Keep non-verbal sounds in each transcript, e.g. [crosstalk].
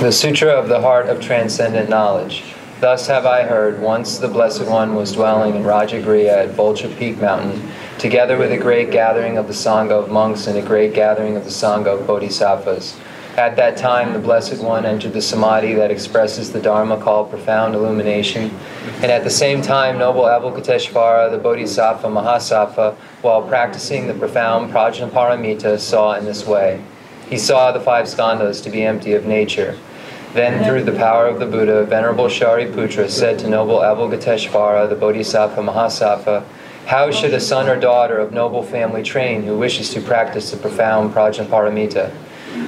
The Sutra of the Heart of Transcendent Knowledge. Thus have I heard, once the Blessed One was dwelling in Rajagriha at Vulture Peak Mountain, together with a great gathering of the Sangha of monks and a great gathering of the Sangha of Bodhisattvas. At that time, the Blessed One entered the samadhi that expresses the Dharma called profound illumination. And at the same time, noble Avalokiteshvara, the Bodhisattva Mahasattva, while practicing the profound Prajnaparamita, saw in this way. He saw the five skandhas to be empty of nature. Then, through the power of the Buddha, Venerable Shariputra said to noble Avalokiteshvara, the Bodhisattva Mahasattva, How should a son or daughter of noble family train who wishes to practice the profound Prajnaparamita?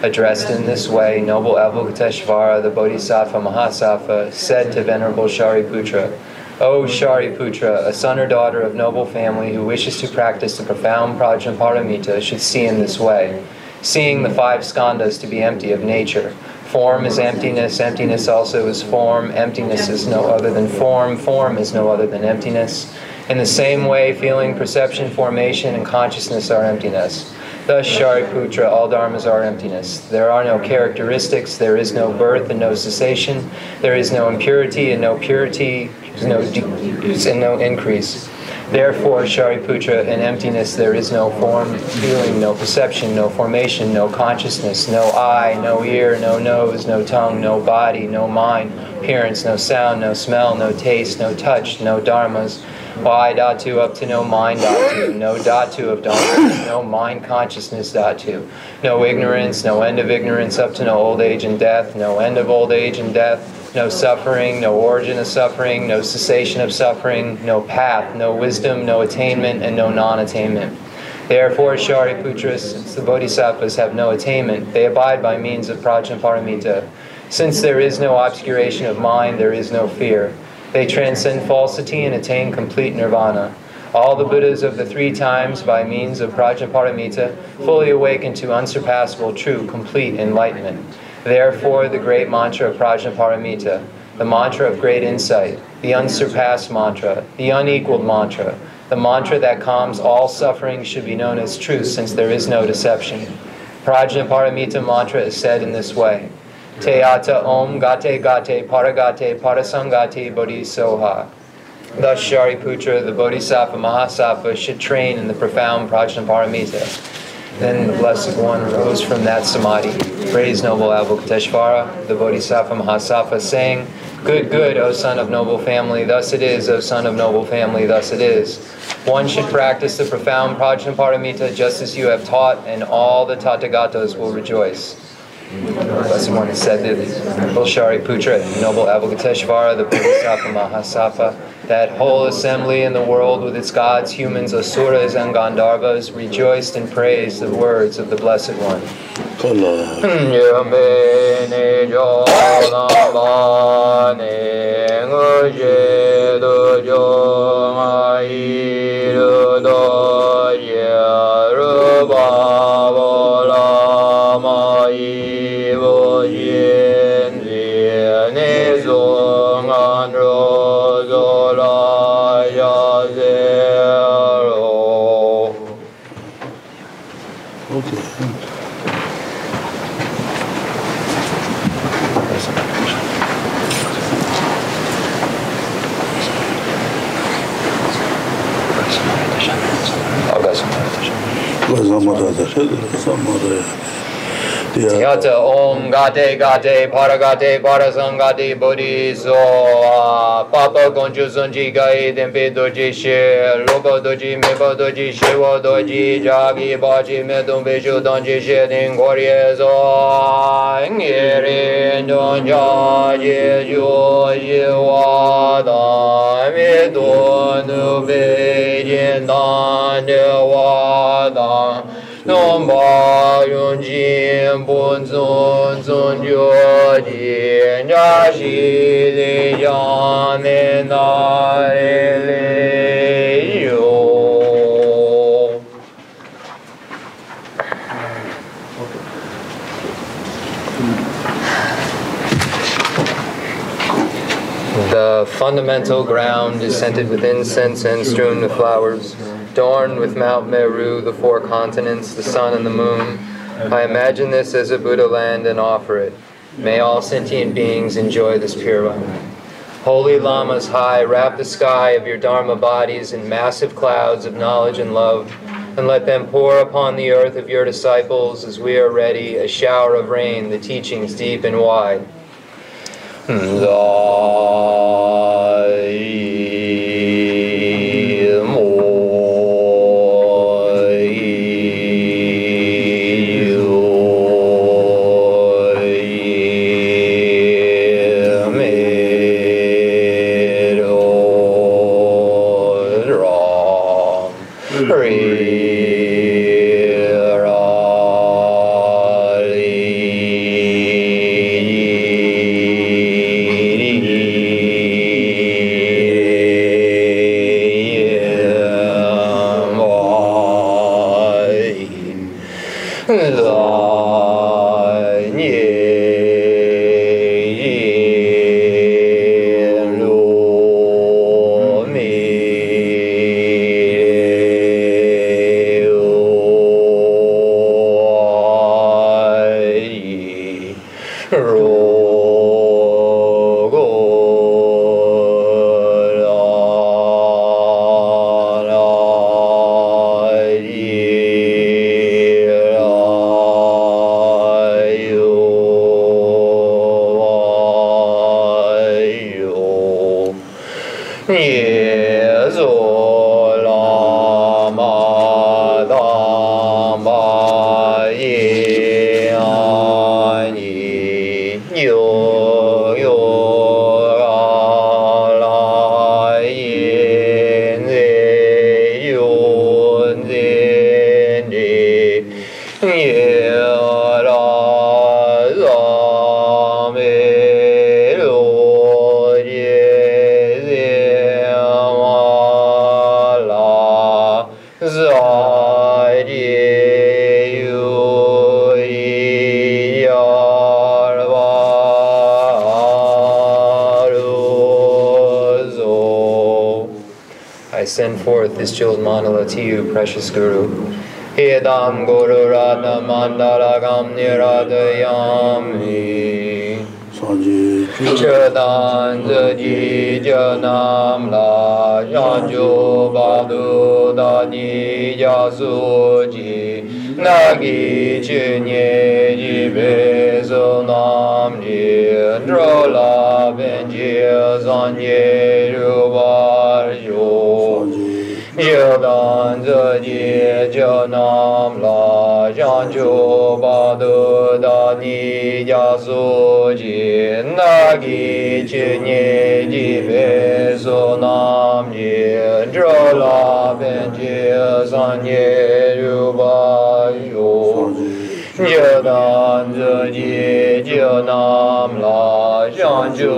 Addressed in this way, noble Avalokiteshvara, the Bodhisattva Mahasattva, said to Venerable Shariputra, O Shariputra, a son or daughter of noble family who wishes to practice the profound Prajnaparamita should see in this way, seeing the five skandhas to be empty of nature. Form is emptiness, emptiness also is form, emptiness is no other than form, form is no other than emptiness. In the same way, feeling, perception, formation, and consciousness are emptiness. Thus, Shariputra, all dharmas are emptiness. There are no characteristics, there is no birth and no cessation, there is no impurity and no purity, no decrease and no increase. Therefore, Shariputra, in emptiness there is no form, feeling, no perception, no formation, no consciousness, no eye, no ear, no nose, no tongue, no body, no mind, appearance, no sound, no smell, no taste, no touch, no dharmas. Why dhatu up to no mind dhatu, no dhatu of dharma, no mind consciousness dhatu, no ignorance, no end of ignorance up to no old age and death, no end of old age and death, no suffering, no origin of suffering, no cessation of suffering, no path, no wisdom, no attainment, and no non attainment. Therefore, Shariputra, since the Bodhisattvas have no attainment, they abide by means of Prajnaparamita. Since there is no obscuration of mind, there is no fear. They transcend falsity and attain complete nirvana. All the Buddhas of the three times, by means of Prajnaparamita, fully awaken to unsurpassable, true, complete enlightenment. Therefore, the great mantra of Prajnaparamita, the mantra of great insight, the unsurpassed mantra, the unequaled mantra, the mantra that calms all suffering should be known as truth since there is no deception. Prajnaparamita mantra is said in this way. Teata om gate gate paragate parasangate bodhisoha. Thus Shariputra, the Bodhisattva Mahasattva, should train in the profound Prajnaparamita. Then the Blessed One rose from that samadhi, praised noble Avalokiteshvara, the Bodhisattva Mahasattva, saying, Good, good, O son of noble family, thus it is, O son of noble family, thus it is. One should practice the profound Prajnaparamita just as you have taught, and all the Tathagatas will rejoice. Blessed One has said that Bulshari Putra, noble Avalokiteshvara, the Bodhisattva Mahasattva, that whole assembly in the world with its gods, humans, asuras, and gandharvas rejoiced and praised the words of the Blessed One. Yata Om Gate Gate Paragate Parasangate Bodhiso Papa Gonju Sunji Gai Denpe Doji She Lobo Doji Mebo Doji Shewo Doji Jagi Baji Medum Beshu Donji She Ding Korye Zo Ngirin Donja Jeju Jewa Da Me Donu Be Jindan Jewa Da The fundamental ground is scented with incense and strewn with flowers, adorned with Mount Meru, the four continents, the sun and the moon. I imagine this as a Buddha land and offer it. May all sentient beings enjoy this pure wine. Holy Lamas high, wrap the sky of your Dharma bodies in massive clouds of knowledge and love, and let them pour upon the earth of your disciples as we are ready, a shower of rain, the teachings deep and wide. Hmm, send forth this jeweled mandala to you, precious Guru. Hedam Guru Radha Mandaragam Niradayami. Chadan Jadi Janam La Janjo Badu Dani Yasuji Nagi Chinye Jibe Zonam Ji Drola Benji Zanye 等自己就能拉上九八度的尼加苏吉那吉吉尼吉贝苏南吉这拉本吉三尼如巴尤，就等自己就能拉。Chu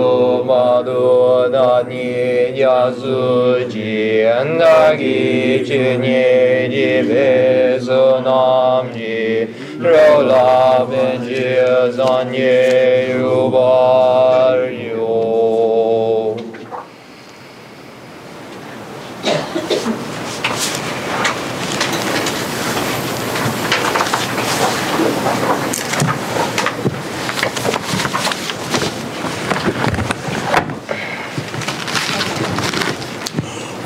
ba du da ni ya su ji na gi gi ji be su nam ji ro ji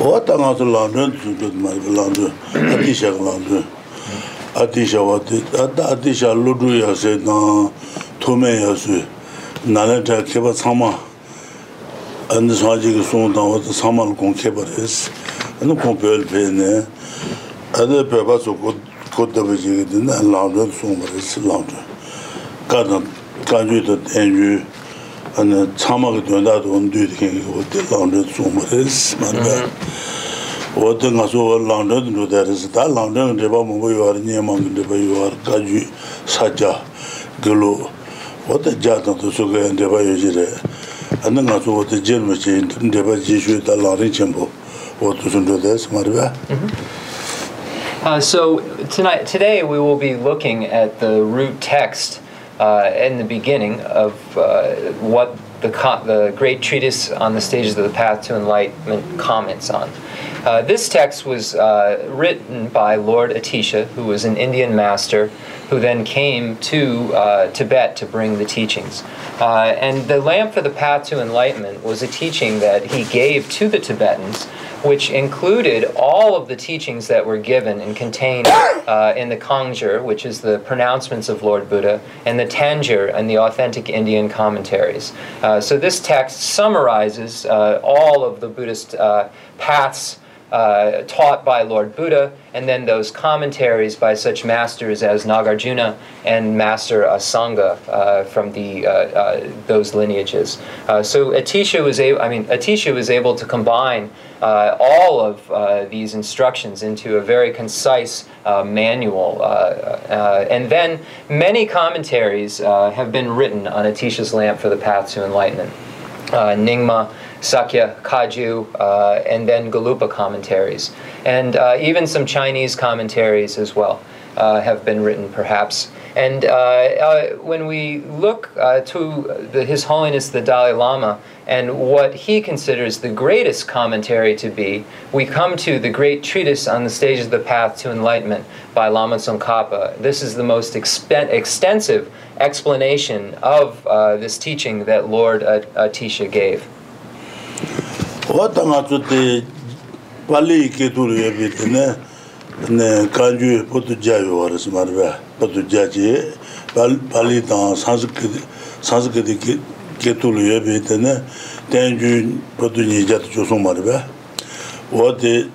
o ta nga su landun su tu ma landun ati sha landun ati sha wa ti ati sha lu du ya se na tu me ya su na le ta ke ba sama an sa ji ge su da wa ta sama lu kon ke ba res an kon pe el pe ne ade pe ba su ko ko da be ji ge na landun su ma res landun ka na ka ju ta ten ju 아니 참하게 된다도 온도 이렇게 어때 라운드 좀을 만다 어떤 가서 라운드 노다르스 다 라운드 데바 뭐 요아니 뭐 데바 요아 가지 사자. 글로 어때 자도 소게 데바 요지레 안는 가서 어때 젊으시 데바 지슈 다 라리 쳔보 어떤 순도데스 말바 Uh, so tonight, today we will be looking at the root text uh, in the beginning of uh, what the, the great treatise on the stages of the path to enlightenment comments on. Uh, this text was uh, written by Lord Atisha, who was an Indian master who then came to uh, Tibet to bring the teachings. Uh, and the lamp for the path to enlightenment was a teaching that he gave to the Tibetans which included all of the teachings that were given and contained uh, in the Kangjur, which is the pronouncements of Lord Buddha, and the Tanjur and the authentic Indian commentaries. So this text summarizes all of the Buddhist paths uh, taught by Lord Buddha, and then those commentaries by such masters as Nagarjuna and Master Asanga uh, from the uh, uh those lineages. Uh, so Atisha was able, I mean, Atisha was able to combine uh, all of these instructions into a very concise manual, and then many commentaries have been written on Atisha's lamp for the path to enlightenment. Nyingma Sakya, Kagyu, uh, and then Gelugpa commentaries. And uh, even some Chinese commentaries as well uh, have been written, perhaps. And uh, uh, when we look uh, to the, His Holiness the Dalai Lama and what he considers the greatest commentary to be, we come to the great treatise on the stages of the path to enlightenment by Lama Tsongkhapa. This is the most expen- extensive explanation of this teaching that Lord Atisha gave. wata nga tsu te pali ike turu yebi te ne kanju potu jayo waras marwa potu jaji pali tang sanskiti ke turu yebi te ne tenju potu nijata chusung marwa wate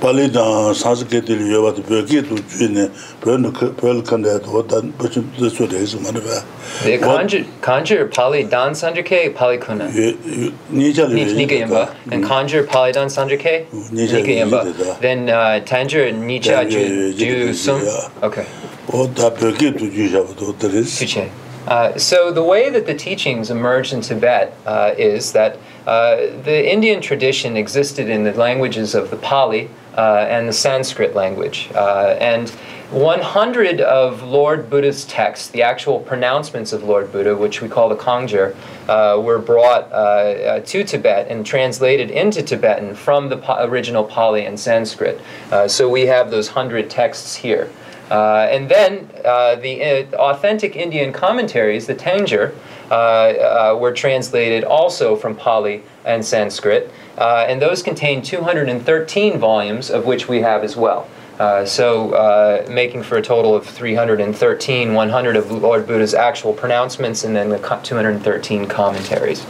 pali dāng sānsikē tīli yuwa tī pio kī tū chū nē pio lī kāndā yā tō tā pachim tī sū rē sī mā rā bā Kanjir pali dāng sānsikē pali kuna Nīchā lī Nīka yambā and kanjir pali dāng sānsikē Nīka yambā then uh, tanjir nīchā jū sum okay. o tā pio kī tū chū yā tō tā rē sī Uh, so the way that the teachings emerged in Tibet uh, is that uh, the Indian tradition existed in the languages of the Pali, and the Sanskrit language. Uh, and 100 of Lord Buddha's texts, the actual pronouncements of Lord Buddha, which we call the Kangjur, uh, were brought to Tibet and translated into Tibetan from the pa- original Pali and Sanskrit. so we have those 100 texts here. Uh, and then uh, the uh, authentic Indian commentaries, the uh, uh, Uh, uh, were translated also from Pali and Sanskrit, uh, and those contain 213 volumes, of which we have as well. Uh, so, making for a total of 313, 100 of Lord Buddha's actual pronouncements, and then the 213 commentaries.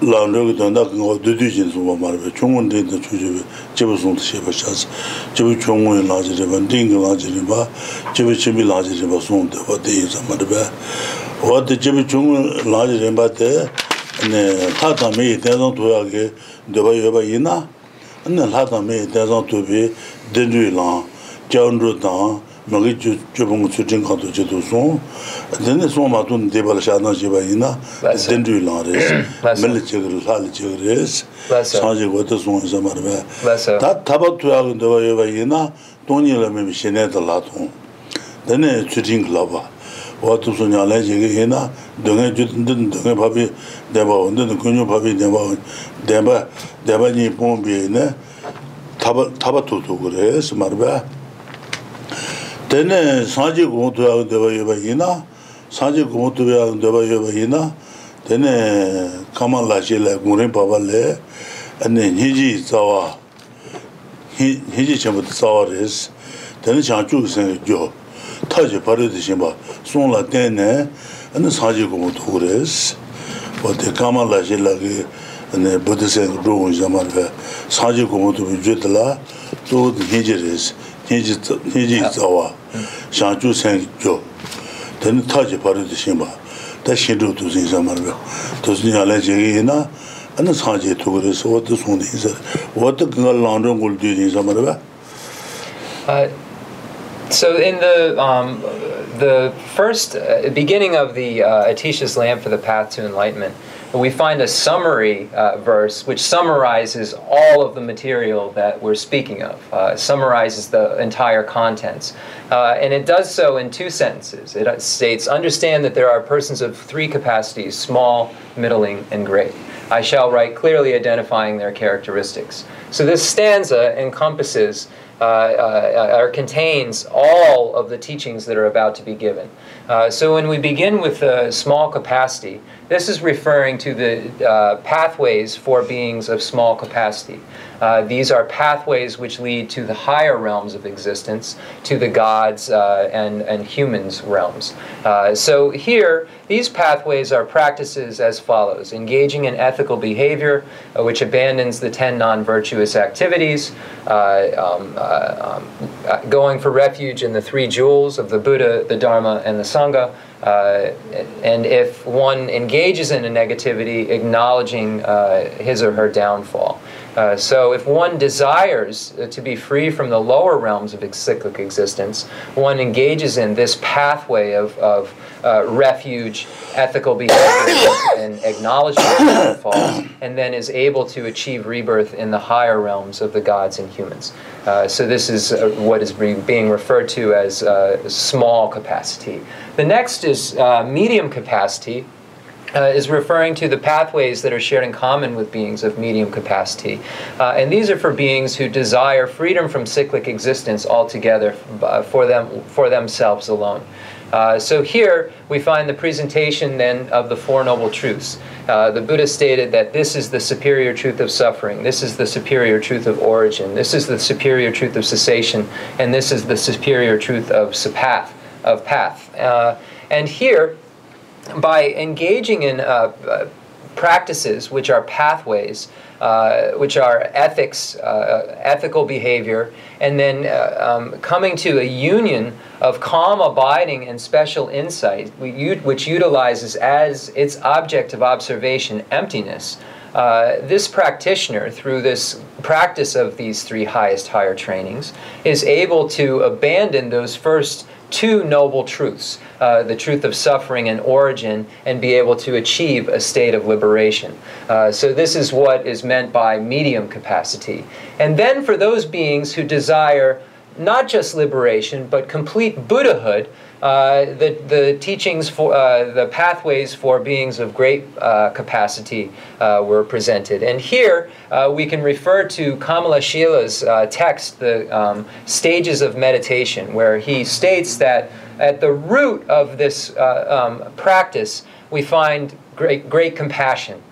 라운드가 된다 그거 두두진 좀 말해 총원데 주주 제부 좀 쉐바 샤스 제부 총원이 나지래 반딩 나지래 봐 제부 제비 나지래 봐 손데 어디 잠마데 봐 어디 제부 총원 나지래 봐데 네 하다메 대전 도야게 되바 여바 이나 네 하다메 대전 도비 된주랑 전주당 māgī chūpūngu tsūtīng kāntū chidū sōng, dēne sōng mā tūn dēpa lā shādā shībā yīnā, dēn rūy lā rēs, mē lā chīg rēs, lā lā chīg rēs, sāng chīg wā tā sōng yīsā mā rē tā tāpa tuyā gā dēwa yōwa yīnā, tōngi lā mē mē shēnē tā lā tōng, dēne tsūtīng lā bā, wā tū sō nyā lā chīg yīnā, dēngē jūtīn dēn, dēngē pāpi dēpa wā, dēn kuñyō pāpi dēpa wā, dēpa, dēpa nī pōng bī yīnā, tāpa tū tū gu rēs, mā rē tene sanji gongtuya deba yoba ina, sanji gongtuya deba yoba ina, tene kama lashi la gungren paba le, ane niji zawa, niji chenpo zawa res, tene chanchu sen jo, taji pari di shimba, song la tene, ane sanji gongtu res, wate kama lashi la ki, ane buddha sen ve, sanji gongtu bi jutla, to niji res, nyeji zawa, shangchu sen kyo, teni taji paru di shingba, ta shindu tu zing samarwa, tosi nyala jegi ina, ana sanji tukuri sa, wata sundi insa, wata kinga langdung kul di zing samarwa. Uh, so in the um, the first uh, beginning of the uh, Atisha's lamp for the path to enlightenment, we find a summary uh, verse which summarizes all of the material that we're speaking of, uh, summarizes the entire contents. Uh, and it does so in two sentences. It states, Understand that there are persons of three capacities small, middling, and great. I shall write clearly identifying their characteristics. So this stanza encompasses uh, uh, or contains all of the teachings that are about to be given. Uh, so when we begin with a small capacity, this is referring to the uh, pathways for beings of small capacity. Uh, these are pathways which lead to the higher realms of existence, to the gods uh, and, and humans realms. Uh, so here, these pathways are practices as follows engaging in ethical behavior, which abandons the 10 non virtuous activities, um, um, going for refuge in the three jewels of the Buddha, the Dharma, and the Sangha. Uh, and if one engages in a negativity, acknowledging uh, his or her downfall. Uh, so, if one desires uh, to be free from the lower realms of cyclic existence, one engages in this pathway of, of uh, refuge, ethical behavior, [coughs] and acknowledgement of fall, and then is able to achieve rebirth in the higher realms of the gods and humans. Uh, so, this is what is being referred to as small capacity. The next is medium capacity uh, is referring to the pathways that are shared in common with beings of medium capacity. Uh, and these are for beings who desire freedom from cyclic existence altogether uh, for, them, for themselves alone. Uh, so here we find the presentation then of the Four Noble Truths. Uh, the Buddha stated that this is the superior truth of suffering, this is the superior truth of origin, this is the superior truth of cessation, and this is the superior truth of sapath, of path. Uh, and here by engaging in uh, uh, practices which are pathways, uh, which are ethics, uh, ethical behavior, and then um, coming to a union of calm abiding and special insight, which utilizes as its object of observation emptiness. Uh, this practitioner, through this practice of these three highest higher trainings, is able to abandon those first two noble truths uh, the truth of suffering and origin, and be able to achieve a state of liberation. Uh, so, this is what is meant by medium capacity. And then for those beings who desire not just liberation, but complete Buddhahood, uh, the, the teachings for uh, the pathways for beings of great uh, capacity uh, were presented. And here uh, we can refer to Kamala Shila's uh, text, The um, Stages of Meditation, where he states that at the root of this um, practice we find great, great compassion.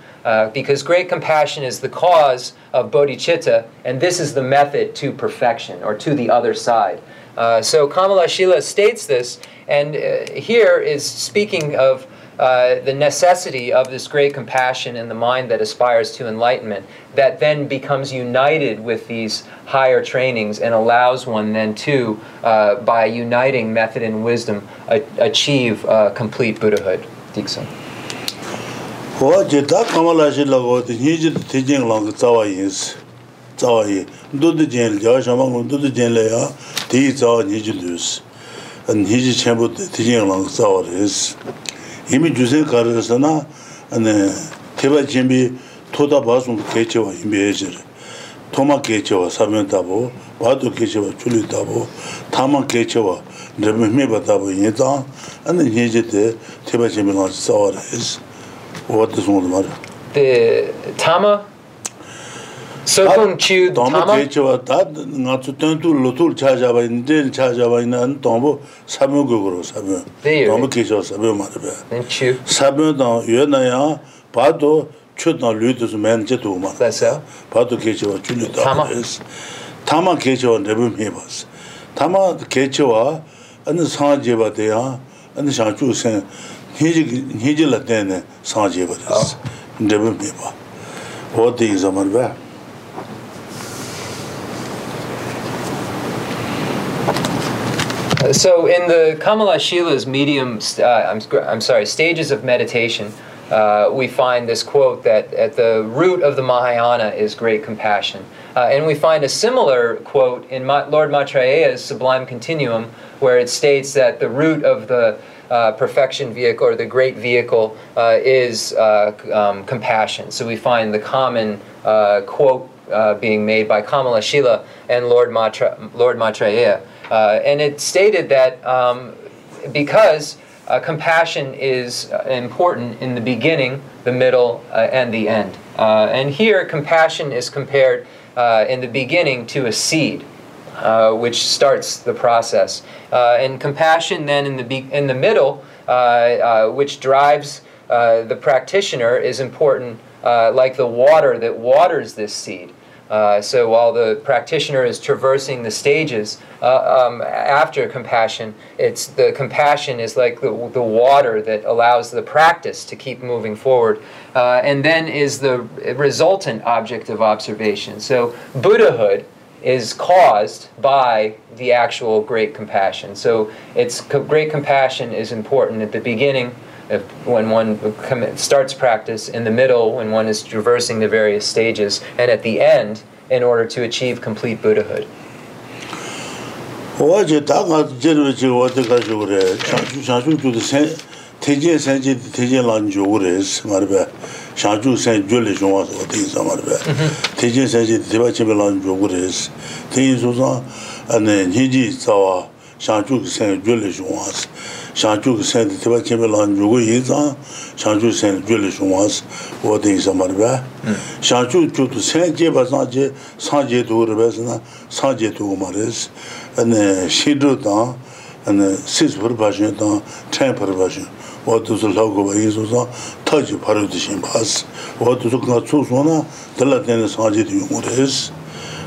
because great compassion is the cause of bodhicitta, and this is the method to perfection or to the other side. Uh, so Kamala Shila states this, and uh, here is speaking of uh, the necessity of this great compassion in the mind that aspires to enlightenment, that then becomes united with these higher trainings and allows one then to, uh, by uniting method and wisdom, achieve uh, complete Buddhahood. Diksan. tsawa yi dudu jen ya shama ngu dudu jen le ya ti tsawa niji lus niji chenpo ti jen lang tsawa res imi jusen karasa na teba jenbi toda basung kechewa imi ejere. Toma kechewa samyon tabo bado kechewa chuli tabo tama kechewa nirmi miba tabo yin tang ane niji de teba jenbi lang tsawa res wata sungu tamara te tama sarkam chi dhamma dechewa ta nga tsu tentu lutul cha jaba ina, del cha jaba ina dhamma samyo gogoro samyo dhamma kechewa samyo marabaya samyo dhamma yue na ya pado chu dhamma lu tu su men che tu ma pado kechewa chu lu dhamma es tama kechewa nebu mi bas tama kechewa ane sanga jeba de ya ane shang chu sen niji la tenne sanga jeba des nebu mi ba o digi zamar baya So in the Kamala Shila's medium, uh, I'm, I'm sorry, stages of meditation, uh, we find this quote that at the root of the Mahayana is great compassion. Uh, and we find a similar quote in Ma- Lord Maitreya's Sublime Continuum, where it states that the root of the uh, perfection vehicle or the great vehicle uh, is uh, um, compassion. So we find the common uh, quote being made by Kamala Shila and Lord, Matra, Lord Maitreya. Uh, and it stated that um, because uh, compassion is uh, important in the beginning, the middle, uh, and the end. Uh, and here, compassion is compared uh, in the beginning to a seed, which starts the process. And compassion, then, in the, be- in the middle, which drives the practitioner, is important, like the water that waters this seed. Uh, so while the practitioner is traversing the stages uh, um, after compassion, it's the compassion is like the, the water that allows the practice to keep moving forward, uh, and then is the resultant object of observation. So Buddhahood is caused by the actual great compassion. So it's co- great compassion is important at the beginning if, when one comm- starts practice, in the middle when one is traversing the various stages, and at the end in order to achieve complete Buddhahood. 어제 다가 제르지 어디 가지고 그래. 샤주 샤주 주도 세 대제 세제 대제 란주 그래스 말베. 샤주 세 줄리 좀 와서 어디 있어 말베. 대제 세제 대바치베 란주 그래스. 대인 소사 안에 니지 자와 샤주 세 줄리 좀 와서. shāngchū kī sēn tī tibā chēmē lāng yōgō yī zāng shāngchū sēn jū lī shūng wās wā tī yī sā mā rī bā shāngchū chū tū sēn jē bā sāng jē sāng jē tū rī bā sā na sāng jē tū mā rī sī shī rū tāng sīs pā rī bā shūng tāng chēn pā rī bā shūng wā tū sū lā gō bā yī sū sāng tā jī pā rī tī shīng bā sī wā tū sū kā tsū sō na dā lā tēne sāng jē tū yō mō rī sī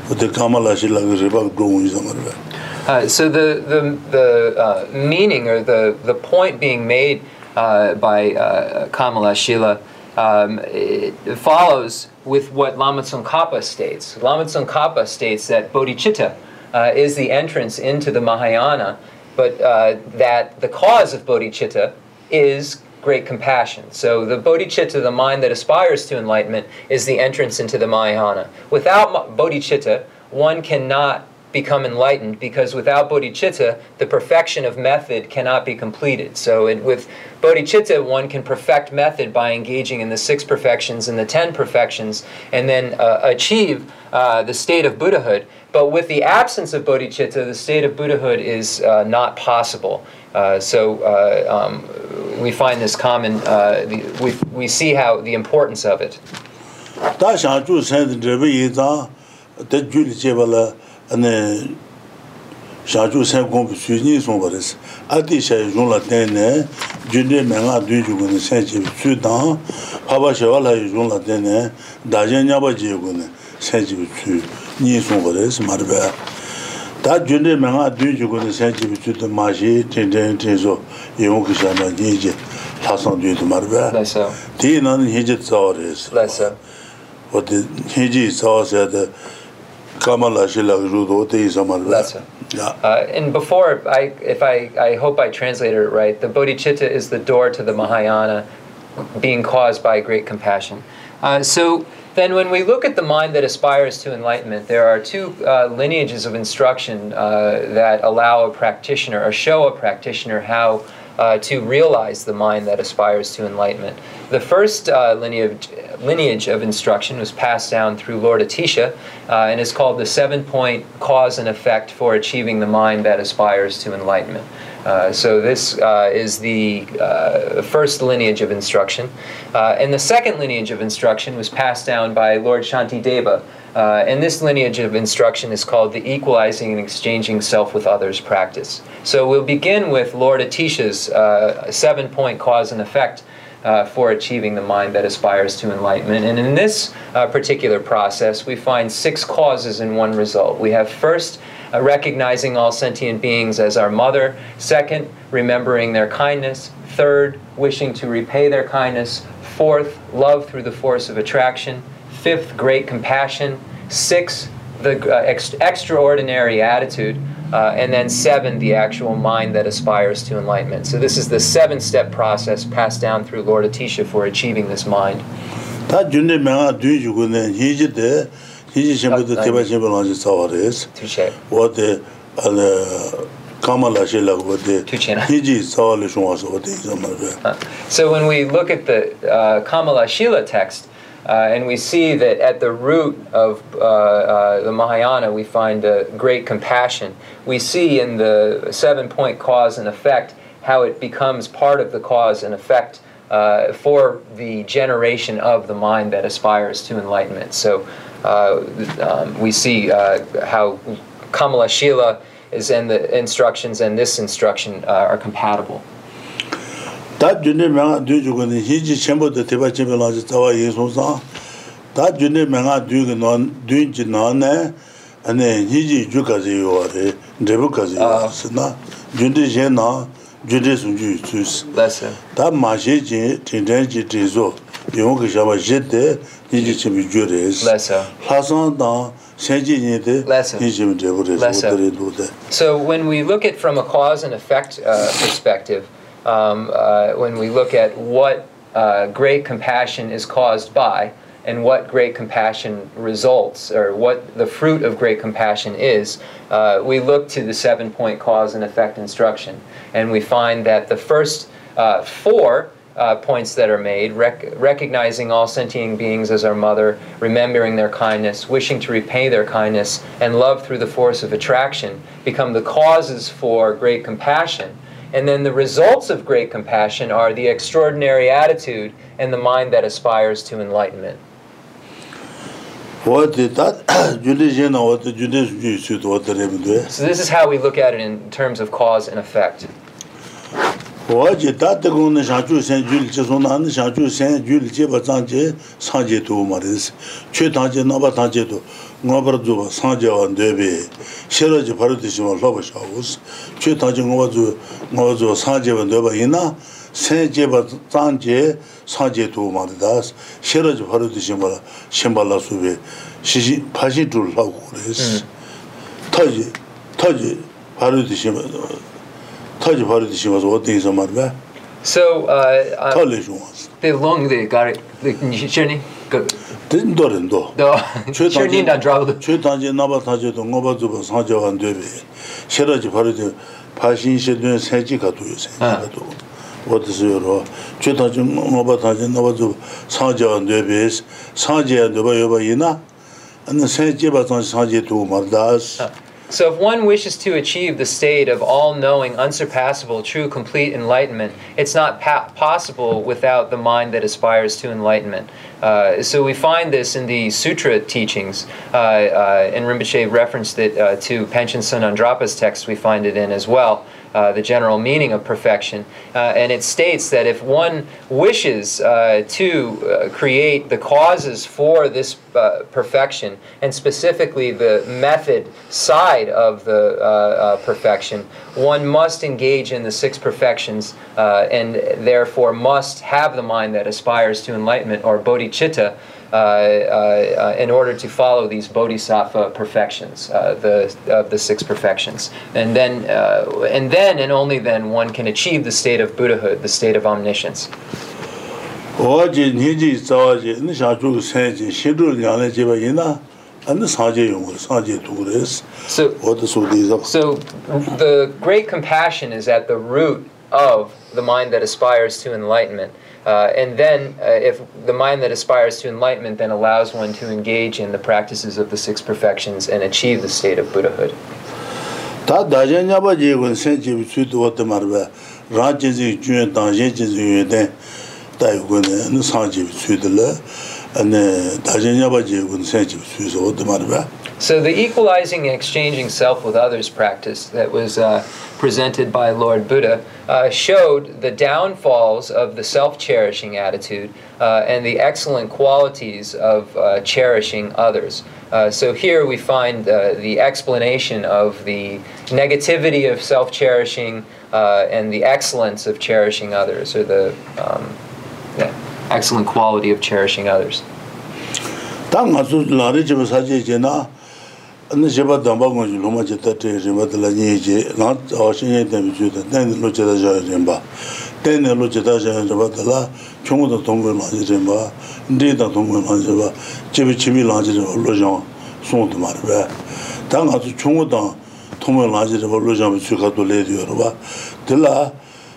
wā tī kāma lā shī lā kī rī bā kī dō wā yī sā mā rī bā Uh, so the the the uh, meaning or the the point being made uh, by uh, Kamala Shila um, follows with what Lama Tsongkhapa states. Lama Tsongkhapa states that bodhicitta uh, is the entrance into the Mahayana, but that the cause of bodhicitta is great compassion. So the bodhicitta, the mind that aspires to enlightenment, is the entrance into the Mahayana. Without bodhicitta, one cannot become enlightened because without bodhicitta, the perfection of method cannot be completed. So it, with bodhicitta, one can perfect method by engaging in the six perfections and the ten perfections, and then uh, achieve uh, the state of Buddhahood. But with the absence of bodhicitta, the state of Buddhahood is uh, not possible. Uh, so uh, um, we find this common. Uh, we we see how the importance of it. ane shāchū sāyā gōmbu sūyīñī sōng barīs ātī shāyā yōngla tēne jūndē mēngā dūñ chūgūne sāyā chēbi sūy tāng pāpa shāwā lāyā yōngla tēne dājā ñāpa chēgūne sāyā chēbi sūy nī sōng barīs marbē tā jūndē mēngā dūñ chūgūne sāyā chēbi sūy tā māshī tēn tēn tēn sō yōng kī shāyā nī chē lāsāng dūñ tā marbē tī nāni hī chē tsāwā rīs Uh, and before, I, if I, I hope I translated it right, the bodhicitta is the door to the Mahayana being caused by great compassion. Uh, so then, when we look at the mind that aspires to enlightenment, there are two uh, lineages of instruction uh, that allow a practitioner or show a practitioner how uh, to realize the mind that aspires to enlightenment. The first uh, lineage, lineage of instruction was passed down through Lord Atisha uh, and is called the seven point cause and effect for achieving the mind that aspires to enlightenment. Uh, so, this uh, is the uh, first lineage of instruction. Uh, and the second lineage of instruction was passed down by Lord Shantideva. Uh, and this lineage of instruction is called the equalizing and exchanging self with others practice. So, we'll begin with Lord Atisha's uh, seven point cause and effect uh, for achieving the mind that aspires to enlightenment. And in this uh, particular process, we find six causes in one result. We have first, uh, recognizing all sentient beings as our mother. Second, remembering their kindness. Third, wishing to repay their kindness. Fourth, love through the force of attraction. Fifth, great compassion. Sixth, the uh, ex- extraordinary attitude. Uh, and then seven, the actual mind that aspires to enlightenment. So this is the seven-step process passed down through Lord Atisha for achieving this mind. 다 준데 명아 뒤주고네 희지데 희지 셴부터 아, 대바 셴부 나지 사와레스 Touche. 어디 안에 kamala she la go de Tuchena. hiji sawa le shwa so de so ma be Uh, So when we look at the uh, Kamala Shila text, uh, and we see that at the root of uh, uh, the Mahayana we find great compassion, we see in the seven point cause and effect how it becomes part of the cause and effect uh, for the generation of the mind that aspires to enlightenment. So uh, um, we see uh, how Kamala Shila is in the instructions and this instruction are compatible. 다 준네 명아 뒤주고는 히지 첨부도 대바 집에라지 자와 예송사 다 준네 명아 뒤고 논 뒤지 논네 아니 히지 주까지 요아래 데부까지 요스나 준데 제나 준데 순주 주스 Lesson. 다 마셰지 진짜지 지조 용그 샤바 제때 히지 집이 주레스 Lesson. 하산다 세지니데 Lesson. 히지 데부레스 Lesson. 오더리도데 So when we look at from a cause and effect uh, perspective, um, uh, when we look at what uh, great compassion is caused by, and what great compassion results, or what the fruit of great compassion is, uh, we look to the seven point cause and effect instruction. And we find that the first uh, four uh, points that are made rec- recognizing all sentient beings as our mother, remembering their kindness, wishing to repay their kindness, and love through the force of attraction become the causes for great compassion. And then the results of great compassion are the extraordinary attitude and the mind that aspires to enlightenment. So this is how we look at it in terms of cause and effect. ngāpar dzūpa sāngyāwa ndēbi, shērā jī pārūti shīwa lōpa shāwūs, chū tāngchī ngāpa dzūpa sāngyāwa ndēba inā, sēn jēba tāng jē sāngyā tūgu mānti dās, shērā jī pārūti shīwa shīmbā lā sūbi, shīshī pāshī tūru lā kūrēs. Hmm. Tāji, tāji pārūti shīwa, tāji pārūti shīwa sō wā tīngi sā mārbā, tāli shūwa they long they got it. Like shiny good. Din do ren do. Chö ta ni da draw the chö ta ji na ba ta ji do ngo ba zu ba sa ja wan de be. She ra ji 바로 ji pa shin she de se ji ka do yo se ka do ah. wo de su ro. Chö ta ji ngo ba ta ji na ba zu sa ja wan de be. Sa ja de ba yo ba yi na. An se ji ba sa ja do ma da So, if one wishes to achieve the state of all knowing, unsurpassable, true, complete enlightenment, it's not possible without the mind that aspires to enlightenment. Uh, so, we find this in the sutra teachings, uh, uh, and Rinpoche referenced it uh, to Panchen Sonam Drakpa's text, we find it in as well. Uh, the general meaning of perfection. Uh, and it states that if one wishes uh, to uh, create the causes for this uh, perfection, and specifically the method side of the perfection, one must engage in the six perfections and therefore must have the mind that aspires to enlightenment or bodhicitta. Uh, uh, uh, in order to follow these bodhisattva perfections, uh, the of the six perfections, and then uh, and then and only then one can achieve the state of Buddhahood, the state of omniscience. 어제 니지 자와지 니 샤주 세지 시도 량에 제바 이나 안 사제 용을 사제 두그레스 So 어디 소디서 So the great compassion is at the root of the mind that aspires to enlightenment. Uh, and then uh, if the mind that aspires to enlightenment then allows one to engage in the practices of the six perfections and achieve the state of buddhahood. Ta da je nya ba ji gun sen ji su du wa de mar ba ra ji ji ju da je ji ju de da yu gun ne sa ji su de le ne da je nya ba ji gun sen ji su su wa de mar ba. So the equalizing and exchanging self with others practice that was uh, presented by Lord Buddha uh, showed the downfalls of the self-cherishing attitude uh, and the excellent qualities of uh, cherishing others. Uh, so here we find uh, the explanation of the negativity of self-cherishing uh, and the excellence of cherishing others, or the um, yeah, excellent quality of cherishing others. 당 가서 라리 집 사제 제나 ane jeba damba gongji loma che tate rinpa tala nye che nga awashin ye tenpi chu ta teni lo che taja rinpa teni lo che taja rinpa tala kyungu ta tongwe lanji rinpa ndi ta tongwe lanji rinpa chebi chibi lanji rinpa lo zhang song tu ma rinpa ta nga tu kyungu ta tongwe lanji rinpa lo zhang chu ka tu le diyo rinpa tila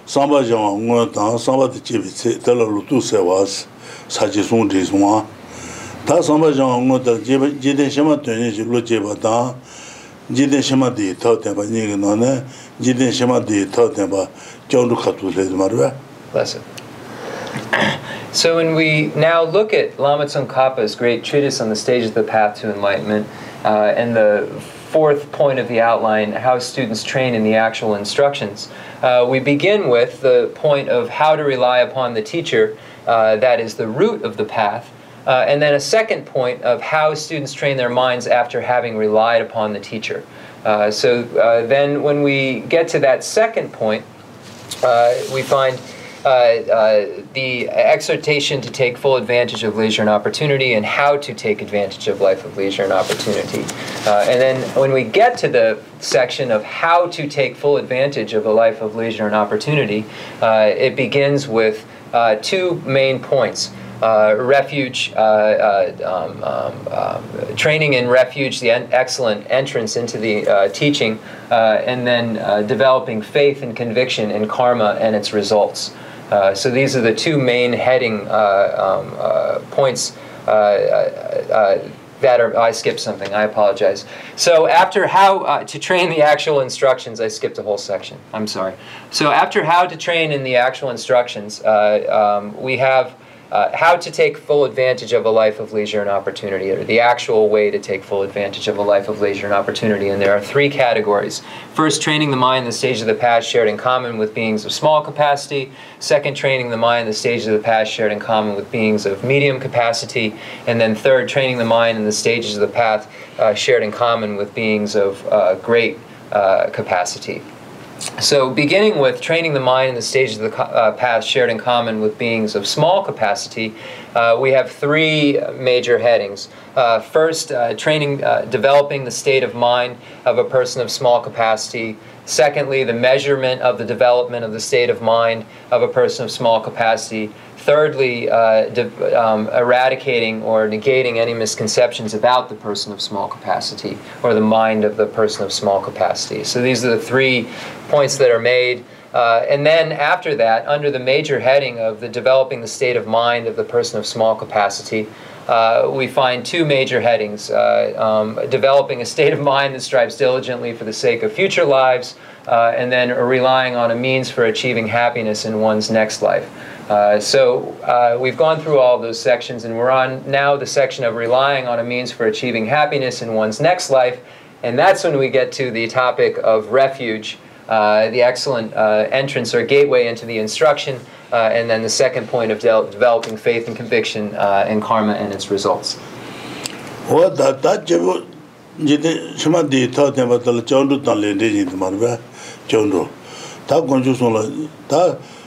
samba zhang nguwa ta samba ti chebi tse tala lo tu se waas sachi song di song tā sāmbā yāng ngō tā jīdēn shīmā tuyān yī lō jība tā jīdēn shīmā dī tā tēmbā nī kī nō nē jīdēn shīmā dī tā tēmbā kiaw rū khā tū lē mā rūwa So when we now look at Lama Tsongkhapa's great treatise on the stages of the path to enlightenment uh, and the fourth point of the outline, how students train in the actual instructions. Uh, we begin with the point of how to rely upon the teacher, uh, that is the root of the path, uh, and then a second point of how students train their minds after having relied upon the teacher. Uh, so uh, then when we get to that second point, uh, we find uh, the exhortation to take full advantage of leisure and opportunity and how to take advantage of life of leisure and opportunity. And then when we get to the section of how to take full advantage of a life of leisure and opportunity, it begins with uh, two main points. Uh, refuge, uh, uh, um, um, um, training in refuge, the en- excellent entrance into the uh, teaching, uh, and then developing faith and conviction in karma and its results. So these are the two main heading um, points that or I skipped something. I apologize. So after how uh, to train the actual instructions, I skipped a whole section. I'm sorry. So after how to train in the actual instructions, uh, um, we have. Uh, how to take full advantage of a life of leisure and opportunity, or the actual way to take full advantage of a life of leisure and opportunity. And there are three categories. First, training the mind the stage of the past shared in common with beings of small capacity. Second, training the mind the stage of the past shared in common with beings of medium capacity. And then third, training the mind in the stages of the path uh, shared in common with beings of uh, great uh, capacity. So, beginning with training the mind in the stages of the uh, shared in common with beings of small capacity, uh, we have three major headings. Uh, first, uh, training, uh, developing the state of mind of a person of small capacity. Secondly, the measurement of the development of the state of mind of a person of small capacity. Thirdly, uh, um, eradicating or negating any misconceptions about the person of small capacity or the mind of the person of small capacity. So these are the three points that are made. Uh, and then after that, under the major heading of the developing the state of mind of the person of small capacity, uh, we find two major headings uh, um, developing a state of mind that strives diligently for the sake of future lives, uh, and then relying on a means for achieving happiness in one's next life. Uh, so uh, we've gone through all those sections, and we're on now the section of relying on a means for achieving happiness in one's next life, and that's when we get to the topic of refuge, uh, the excellent uh, entrance or gateway into the instruction, uh, and then the second point of de- developing faith and conviction in karma and its results.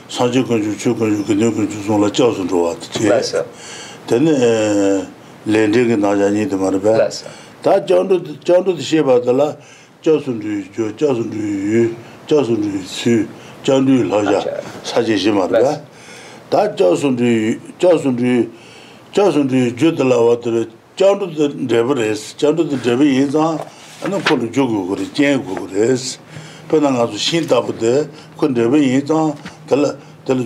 산지 건주 주 건주 근데 건주 좀라 짜서 들어와 뒤에 되네 렌딩이 나자니 더 말봐 다 전도 전도 시에 봐달라 저순주 저 저순주 저순주 수 전주 라자 사제시 말봐 다 저순주 저순주 저순주 주들라 와들 전도 데브레스 전도 데브 인자 안 콜로 주고 그래 쟁고 그래스 pēnā ngā su shīn tāpu tē, kōn rēbē yī tāng, tēla, tēla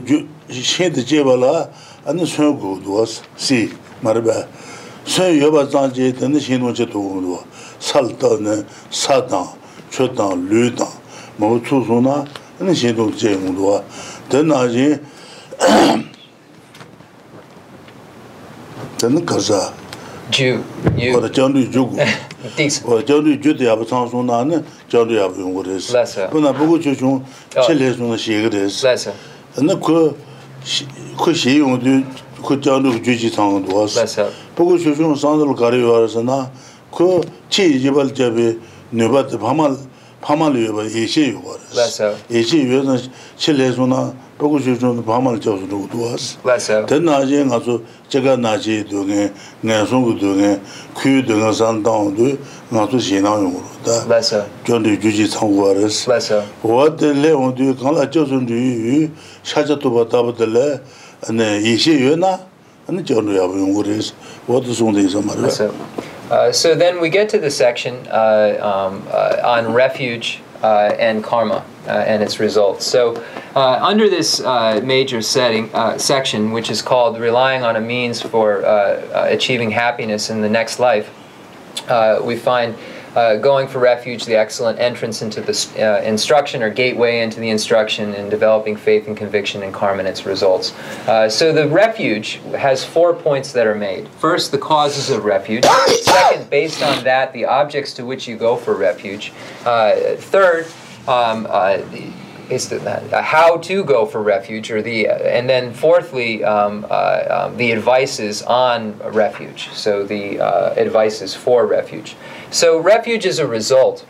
shīn tā jē bā lā, anī sōyō gu duwa sī, mā rē bē. Sōyō yō bā tāng jē, tēnā shīn tōng jē tō gu duwa, sāl tā nē, sā tāng, chō tāng, lū tāng, mā wā tsū sō na, anī shīn tōng jē gu duwa. Tēnā jī, tēnā kārsā, 주 거다 전도 주고 띵스 어 전도 주도 야부 상송나는 전도 야부 용 그래서 그러나 보고 주중 칠레송의 시기가 됐어 맞아 근데 그그 시용도 그 전도 주지 상도 왔어 맞아 보고 주중 상도로 가려 와서나 그 치지발 잡이 너바트 파말 파말이 봐 예시 요거 맞아 예시 요는 칠레송나 보고 주는 밤을 잡아서 누구 도와스 된 낮에 가서 제가 낮에 동에 내송도 동에 그 동에 산다운도 나도 지나용으로 다. 맞아 전도 주지 참고하스 맞아 어들레 온도 간라 저선도 샤자도 받다버들레 네 이시 요나? 아니 저는 야부용 그래서 어.디 송대에서 말이야. Uh, so then we get to the section uh, um, uh, on refuge. And karma uh, and its results. So uh, under this uh, major setting uh, section, which is called relying on a means for uh, uh, achieving happiness in the next life, uh, we find uh, going for refuge the excellent entrance into the uh, instruction or gateway into the instruction in developing faith and conviction in karma and its results. Uh, so the refuge has four points that are made. First, the causes of refuge. Second, based on that, the objects to which you go for refuge. Uh, third, um, uh, the- is the, how to go for refuge, or the, and then fourthly, um, uh, um, the advices on refuge. So the uh, advices for refuge. So refuge is a result,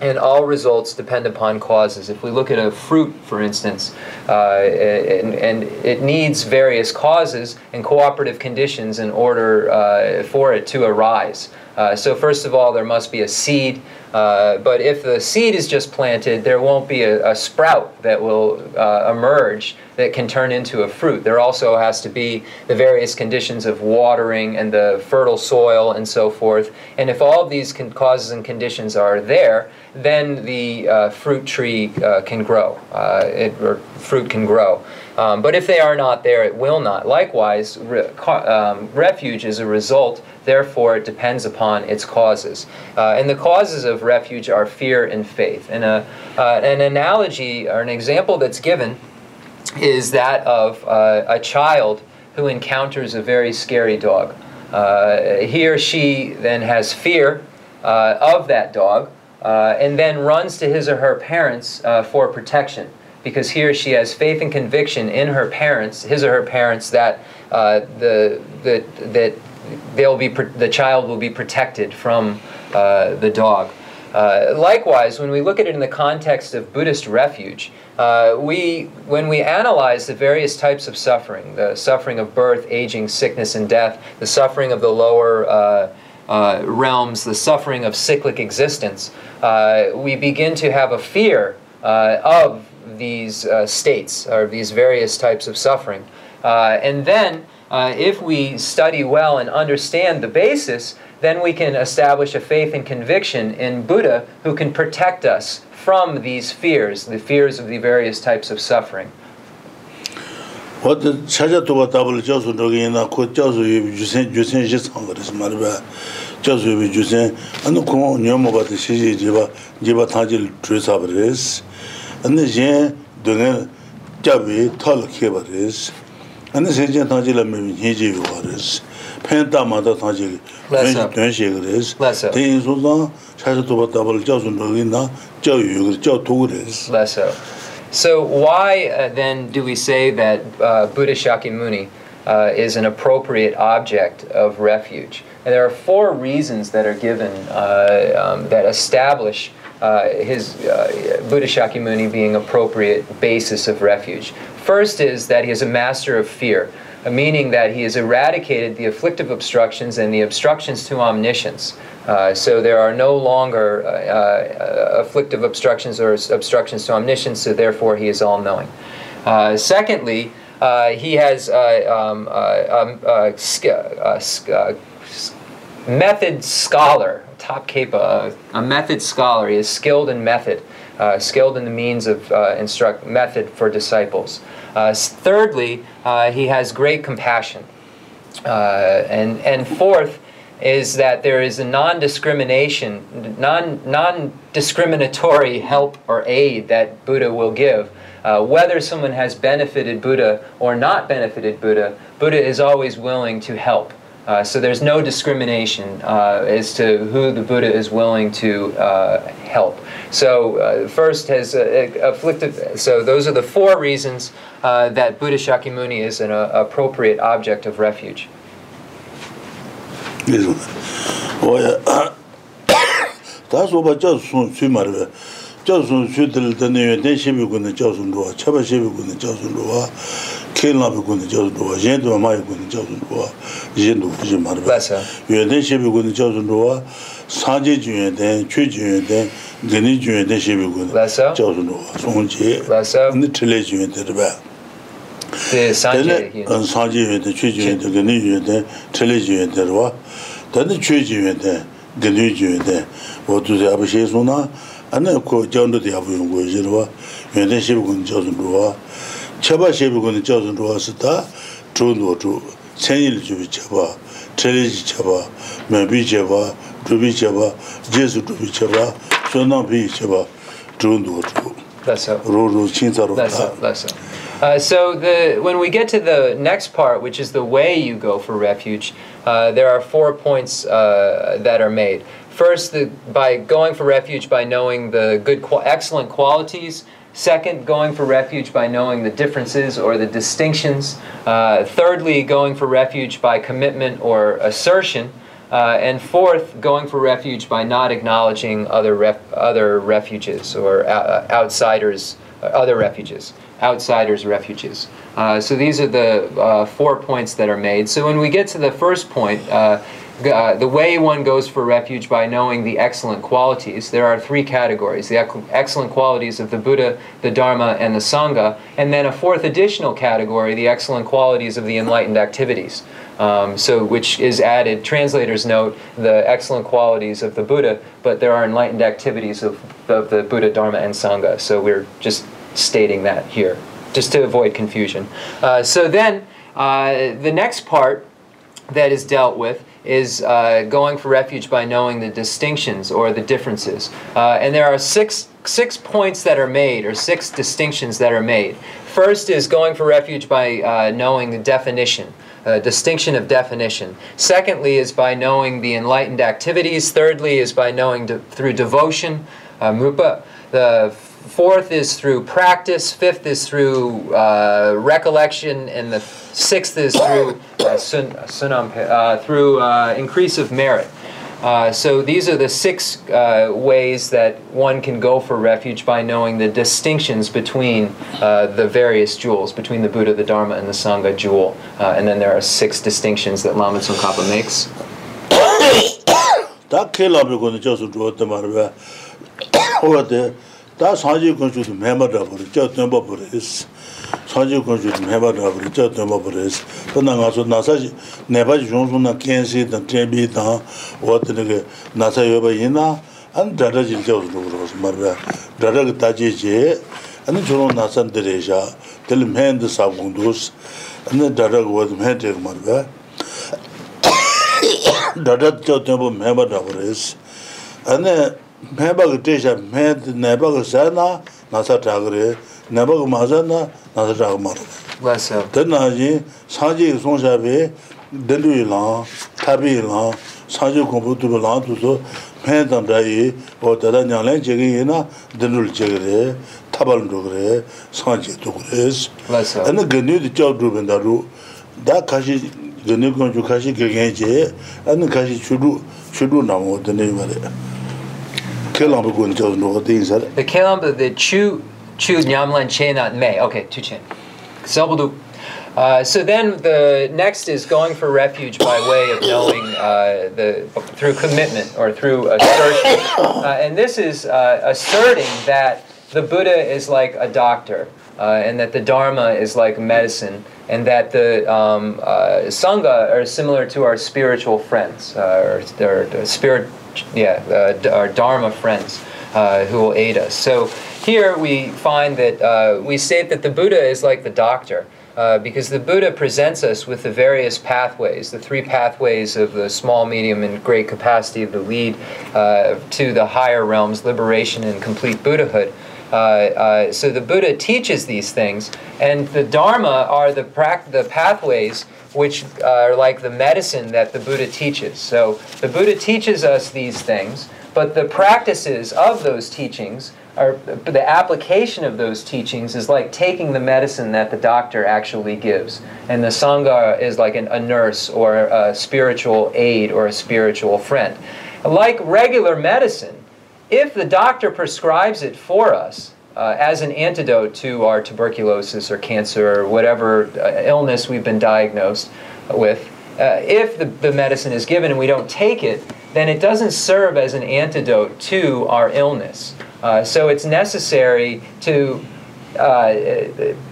and all results depend upon causes. If we look at a fruit, for instance, uh, and, and it needs various causes and cooperative conditions in order uh, for it to arise. Uh, so first of all, there must be a seed. Uh, but if the seed is just planted, there won't be a, a sprout that will uh, emerge that can turn into a fruit. There also has to be the various conditions of watering and the fertile soil and so forth. And if all of these causes and conditions are there, then the uh, fruit tree uh, can grow, uh, it, or fruit can grow. Um, but if they are not there, it will not. Likewise, re- um, refuge is a result, therefore, it depends upon its causes. Uh, and the causes of refuge are fear and faith. And a, uh, an analogy or an example that's given is that of uh, a child who encounters a very scary dog. Uh, he or she then has fear uh, of that dog uh, and then runs to his or her parents uh, for protection because he or she has faith and conviction in her parents, his or her parents, that uh, the, the, that they'll be, the child will be protected from uh, the dog. Uh, likewise, when we look at it in the context of Buddhist refuge, uh, we, when we analyze the various types of suffering, the suffering of birth, aging, sickness, and death, the suffering of the lower uh, uh, realms, the suffering of cyclic existence, uh, we begin to have a fear uh, of these uh, states or these various types of suffering. Uh, and then, uh, if we study well and understand the basis, then we can establish a faith and conviction in Buddha who can protect us from these fears, the fears of the various types of suffering. 어떤 찾아도가 답을 줘서 저기나 그 줘서 유생 유생 시상 그래서 말이야 줘서 유생 아니 그 녀모가 시지 지바 지바 타질 주사 버리스 ane zhen dune jabi tala kheba res. Ane zhen zhen tangji la mimi nyeji yuwa res. Pen dama da tangji duen shega res. Ten yin su zang shasha tuba tabal jia sun rogi na jia yu yuwa jia tugu res. So why uh, then do we say that uh, Buddha Shakyamuni uh, is an appropriate object of refuge? And there are four reasons that are given uh, um, that establish uh, his uh, Buddha Shakyamuni being appropriate basis of refuge. First is that he is a master of fear, uh, meaning that he has eradicated the afflictive obstructions and the obstructions to omniscience. Uh, so there are no longer uh, uh, afflictive obstructions or obstructions to omniscience, so therefore he is all knowing. Secondly, he has uh, um, method scholar, top kepa, uh, a method scholar. He is skilled in method, uh, skilled in the means of uh, instruct method for disciples. Uh, thirdly, uh, he has great compassion. Uh, and, and fourth is that there is a non-discrimination, non, non-discriminatory help or aid that Buddha will give. Uh, whether someone has benefited Buddha or not benefited Buddha, Buddha is always willing to help. Uh, so there's no discrimination uh, as to who the Buddha is willing to uh, help. So uh, first has uh, afflicted. So those are the four reasons uh, that Buddha Shakyamuni is an uh, appropriate object of refuge. 그래서 뭐야 다소 봐저 순수 말이야 저 순수들 되는 데 시비군의 저순도와 차바 시비군의 저순도와 켈나비군의 저순도와 젠도 마이군의 저순도와 젠도 부지 말이야 맞아. 유대 시비군의 저순도와 사제 중에 된 최중에 된 되는 중에 된 시비군의 맞아. 저순도와 송지 맞아. 근데 틀레 중에 되봐 The Sanjay. tene an sanje yue de chue jue de gani yue de tele jue de wa 다들 최지인데 근류지인데 모두 아버 예수나 안에 그 전도도 야부 연구지로原来 제바 제비고는 저선 로와서다 존도 조 생일 주비 제바 트레지 제바 메비 제바 두비 제바 제수 두비 제바 존나비 제바 존도 조 그래서 로로 친자로 다 그래서 Uh, so the when we get to the next part, which is the way you go for refuge, uh, there are four points uh, that are made. First, the, by going for refuge, by knowing the good, excellent qualities Second, going for refuge by knowing the differences or the distinctions. Uh, thirdly, going for refuge by commitment or assertion. Uh, and fourth, going for refuge by not acknowledging other ref- other refuges or uh, outsiders, uh, other refuges, outsiders' refuges. Uh, so these are the uh, four points that are made. So when we get to the first point, uh, the way one goes for refuge by knowing the excellent qualities. There are three categories: the excellent qualities of the Buddha, the Dharma, and the Sangha, and then a fourth additional category: the excellent qualities of the enlightened activities. Um, so, which is added, translators note the excellent qualities of the Buddha, but there are enlightened activities of, of the Buddha, Dharma, and Sangha. So, we're just stating that here, just to avoid confusion. Uh, so, then uh, the next part that is dealt with is uh, going for refuge by knowing the distinctions or the differences. Uh, and there are six, six points that are made, or six distinctions that are made. First is going for refuge by uh, knowing the definition. Uh, distinction of definition. Secondly, is by knowing the enlightened activities. Thirdly, is by knowing de- through devotion, uh, mupa. The fourth is through practice. Fifth is through uh, recollection, and the sixth is through uh, sun, uh, through uh, increase of merit. Uh, so these are the six uh, ways that one can go for refuge by knowing the distinctions between the various jewels, between the Buddha, the Dharma, and the Sangha jewel. And then there are six distinctions that Lama Tsongkhapa makes. [coughs] [coughs] 다 켈라베 거는 저서 주었단 말이야. 어때? 다 사지 건축도 매마다 버리 저 덤버 버리스. 사지 건축도 매마다 버리 저 덤버 버리스. 그나 가서 나사지 내바지 종종나 켄시다 트레비다 어때 그 나사 여바 있나? 안 다다지 저서 그러서 말이야. 다다가 다지지. 아니 저런 나산들이자 들 맨드 사공도스. 아니 다다가 어디 맨데 말이야. [coughs] 다다 저도 매바다 버리스. 아니 mēba kā tēshā mē nēba kā sā nā nāsā chāgā rē, nēba kā māsā nā nāsā chāgā mā rē. Tēn nā yī sāngcī kā sōngshā bē dēndu yī lāng, tāpi yī lāng, sāngcī kōmbu tūpa lāng tū sō mē tāng chā yī o tētā ñāng chēgī yī na dēndu lī chēgī rē, tāpa lī chōg rē, sāngcī tūg rē sī. Tēn nā gānyū tī chāw tū bēn tā rū, dā kāshī gānyū kāng chū kāshī gāgyān chē, ā Kelam bu jo no din. The kelam the chu chu nyamlan che not may. Okay, two chin. Selbudu. Uh, so then the next is going for refuge by way of knowing uh, the through commitment or through assertion, [coughs] uh, and this is uh, asserting that the Buddha is like a doctor uh, and that the Dharma is like medicine, and that the um, uh, Sangha are similar to our spiritual friends, uh, or, or, or spirit, yeah, uh, our Dharma friends uh, who will aid us. So here we find that uh, we state that the Buddha is like the doctor. Because the Buddha presents us with the various pathways, the three pathways of the small, medium, and great capacity of the lead to the higher realms, liberation and complete Buddhahood. Uh, uh, so the Buddha teaches these things, and the Dharma are the, prac- the pathways which are like the medicine that the Buddha teaches. So the Buddha teaches us these things, but the practices of those teachings are the application of those teachings is like taking the medicine that the doctor actually gives. And the Sangha is like an, a nurse or a spiritual aid or a spiritual friend. Like regular medicine, if the doctor prescribes it for us uh, as an antidote to our tuberculosis or cancer or whatever uh, illness we've been diagnosed with, uh, if the, the medicine is given and we don't take it, then it doesn't serve as an antidote to our illness. Uh, so it's necessary to uh,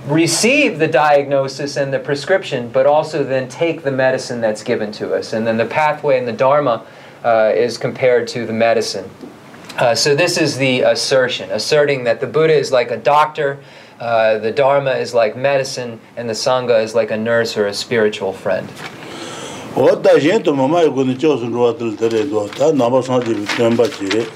receive the diagnosis and the prescription, but also then take the medicine that's given to us. And then the pathway and the Dharma uh, is compared to the medicine. Uh, so this is the assertion, asserting that the Buddha is like a doctor, uh, the Dharma is like medicine, and the Sangha is like a nurse or a spiritual friend. Oda yin to mama yugo ni chos nruwa til tere do ta namba san ji tenba ji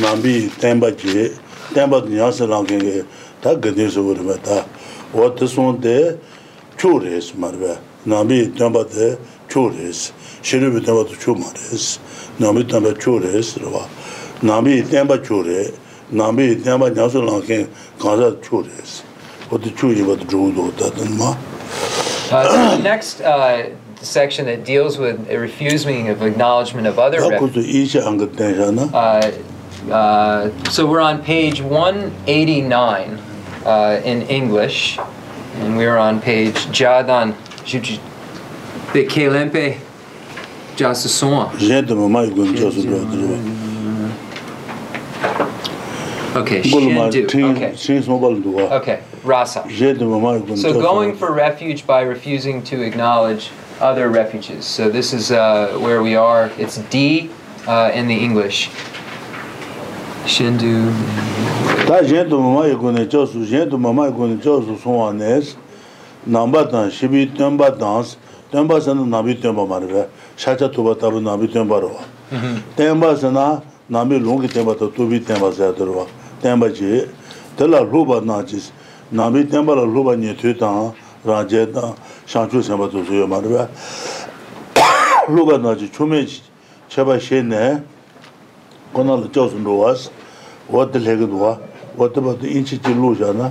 nambi tenba ji tenba ni yas lang ge ta gde so bur ba ta ot son de chures mar ba nambi tenba de chures shiru bi tenba de chures nambi tenba chures ro nāmi tenpa chū re, nāmi tenpa ñāsu lāngkēn kānsā chū re sī. Oti chū yīpa tu chū dō tā tā nima. The next uh, section that deals with a refusing of acknowledgement of other uh, uh, so we're on page 189 uh, in English, and we're on page Jadan Bekelempe Jasuson. Gente, mamãe, quando Jasuson. Okay. Shendu. Okay. Okay. Rasa. So going for refuge by refusing to acknowledge other refuges. So this is uh, where we are. It's D uh, in the English. Shendu. Ta jendu mama yegune chosu, jendu mama yegune chosu suwa nes, namba dan, shibi tenba dans, tenba sana nabi tenba marga, shacha tuba tabu nabi tenba rwa. Mm-hmm. Tenba sana nabi longi tenba to tubi tenba sayadurwa. tenpa chi, tela lupa na chi, nami tenpa la lupa nye tu tang, rangye tang, shangchu senpa tu suyo marwa. [coughs] Lupa na chi, chume cheba she ne, kona la chao sun ruwa, wata lega duwa, wata tu inchi chi lu sha na,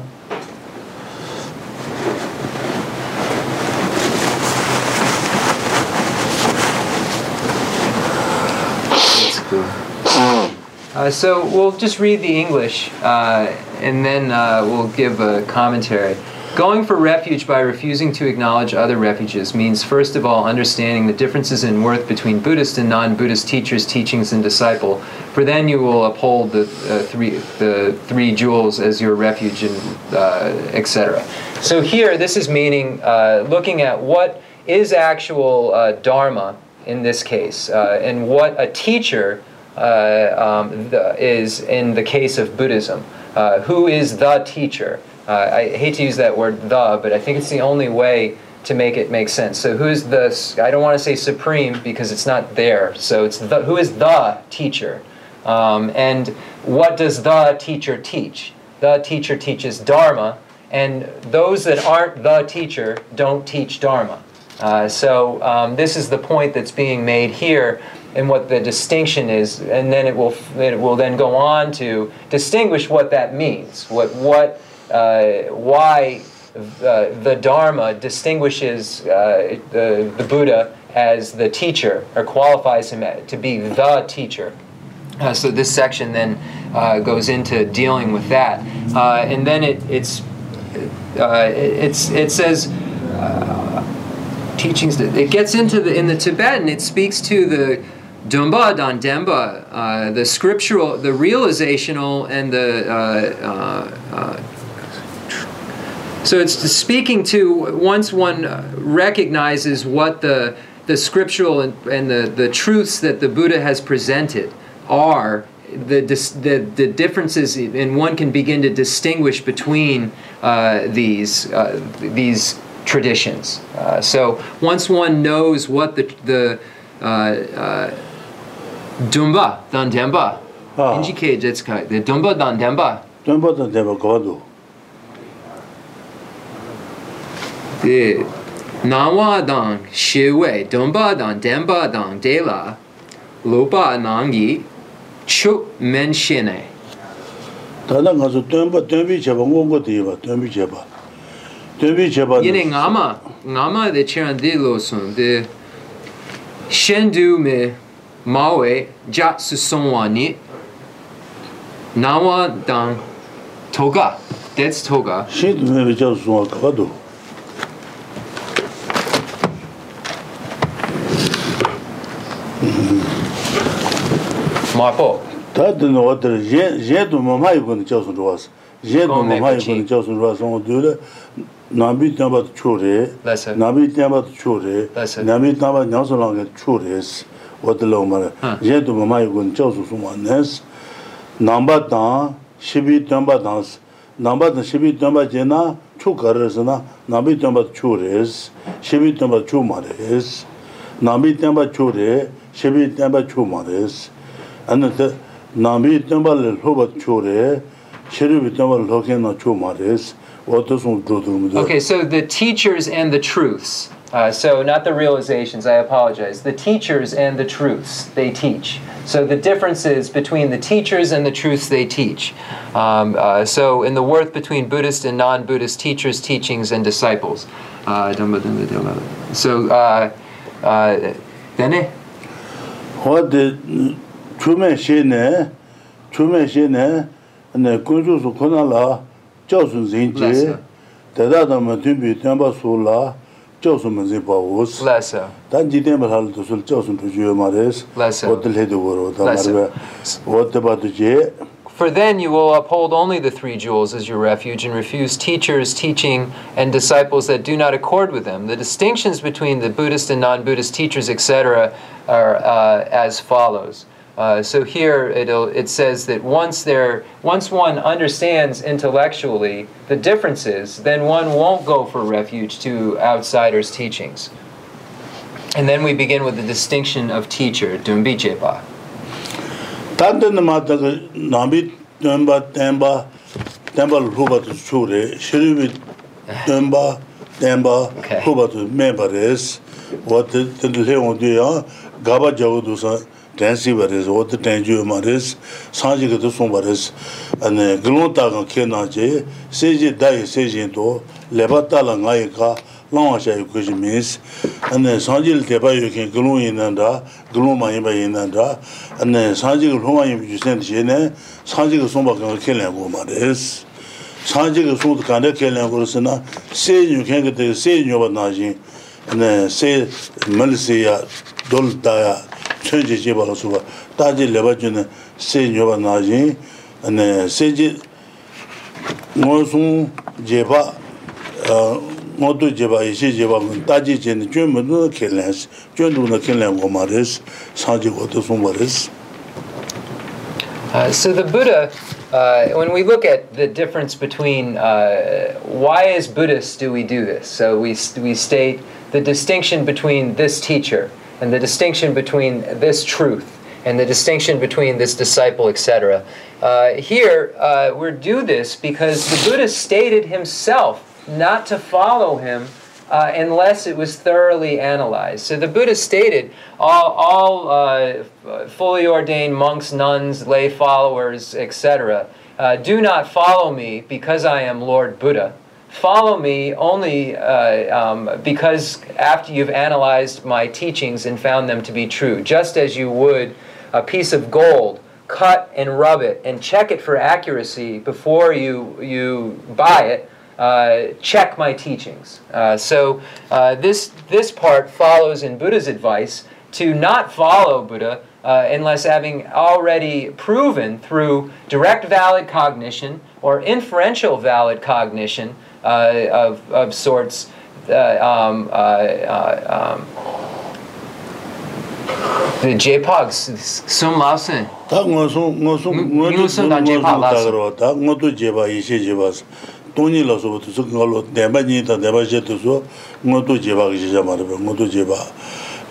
Uh, so we'll just read the English uh, and then uh, we'll give a commentary. Going for refuge by refusing to acknowledge other refuges means, first of all, understanding the differences in worth between Buddhist and non Buddhist teachers, teachings, and disciple, for then you will uphold the, uh, three, the three jewels as your refuge, and uh, etc. So here, this is meaning looking at what is actual Dharma in this case, and what a teacher um, the, is in the case of Buddhism. Uh, who is the teacher? Uh, I hate to use that word the, but I think it's the only way to make it make sense. So who's the, I don't want to say supreme because it's not there. So it's the, who is the teacher? Um, and what does the teacher teach? The teacher teaches Dharma, and those that aren't the teacher don't teach Dharma. Uh, so um, this is the point that's being made here, and what the distinction is, and then it will it will then go on to distinguish what that means, what what uh, why uh, the Dharma distinguishes uh, the the Buddha as the teacher or qualifies him to be the teacher. Uh, so this section then uh, goes into dealing with that, uh, and then it, it's it- it's it says teachings. That, it gets into the in the Tibetan. It speaks to the Dumba Dan Demba, uh, the scriptural, the realizational, and the. Uh, uh, uh, so it's speaking to once one recognizes what the the scriptural and, and the, the truths that the Buddha has presented are the, the the differences and one can begin to distinguish between uh, these uh, these traditions. Uh, so once one knows what the the uh, Dumba dan Demba. Indicate it's correct. The Dumba dan Demba. Dumba dan Demba godo. The Nawa dan Shewe, Dumba dan Demba dan Dela. Lopa nangi chu menshine. Tana nga su Dumba Dumbi cheba ngongo diwa, Dumbi cheba. Dumbi cheba. Yine ngama, ngama de chiran de lo sun, de shendu me mawe ja su songwa ni nawa dan toga that's toga. Shi me be ja su toga do 마포 다든 어들 제 제도 뭐마 이거는 저선 좋았어 제도 뭐마 이거는 저선 좋았어 둘 나비 나바 초레 나비 나바 초레 나비 나바 녀설랑게 초레스 어들로 말해. 얘도 마마 이건 저수 숨었네스 남바다 12 넘바다 남바다 12 넘바 제나 추 거르스나 남비 넘바 추레스 12 넘바 추 말레스 남비 넘바 추레 12 넘바 추 말레스. 안데 남비 넘바를 호바 추레 12 넘바를 호케나 추 말레스. 어떠송 도도무도 Okay so the teachers and the truths. Uh, so not the realizations, I apologize. The teachers and the truths they teach. So the differences between the teachers and the truths they teach. Um, uh, so in the worth between Buddhist and non-Buddhist teachers, teachings, and disciples. Uh, so uh, uh, then what the chume shene chume shene ne kunju su konala jiao sun zin ji da da ma tun bi tian ba su la sun tu jī mā rēs, Lesa. wādi lē tu wā rō, tā mā Lesa. rē, wādi bā tu jī, For then you will uphold only the three jewels as your refuge and refuse teachers, teaching, and disciples that do not accord with them. The distinctions between the Buddhist and non Buddhist teachers, etc., are uh, as follows. Uh, so here it says that once, there, once one understands intellectually the differences, then one won't go for refuge to outsiders' teachings. And then we begin with the distinction of teacher, Dunbi Jepa. Tandana mataga nambi dunba tenba tenba ruba tu sure, shiribi dunba tenba ruba tu mebares, wat tendu leon diya gaba jago dusa, tensi baris, oda tenji yo maris, sanji kato song baris, gilon tagan ke nanje, seji dayi seji to, leba tala ngayi ka, langwa shayi kuji mis, sanji li teba yo ken gilon inanda, gilon ma yinba inanda, sanji ka loma yinba yusen di ne, sanji ka song bakan ke lengo maris. Sanji ka song kanda ke lengo risina, seji yo ken kate, seji yo bat najin, seji malisi ya, dol daya, chonji jeba la suwa taji leba chuna se nyoba na yin se ji ngo sun jeba ngo tu jeba ishi jeba taji chini chun mundu na kenlen chun du na kenlen goma res sanji goto sunwa res So the Buddha, uh, when we look at the difference between uh, why as Buddhists do we do this? So we, we state the distinction between this teacher, and the distinction between this truth and the distinction between this disciple, etc. Uh, here, uh, we do this because the Buddha stated himself not to follow him uh, unless it was thoroughly analyzed. So the Buddha stated all, all uh, fully ordained monks, nuns, lay followers, etc., uh, do not follow me because I am Lord Buddha. Follow me only uh, um, because after you've analyzed my teachings and found them to be true, just as you would a piece of gold cut and rub it and check it for accuracy before you, you buy it uh, check my teachings. Uh, so uh, this this part follows in Buddha's advice to not follow Buddha uh, unless having already proven through direct valid cognition or inferential valid cognition uh, of, of sorts. Um, um, the JPOGs, Sun Lao Sun. 다 ngosu ngosu ngosu da jepa la ro da ngotu jepa ishe jepa toni la so tu ngo lo deba ni ta deba je tu so ngotu jepa ge je ma re ngotu jepa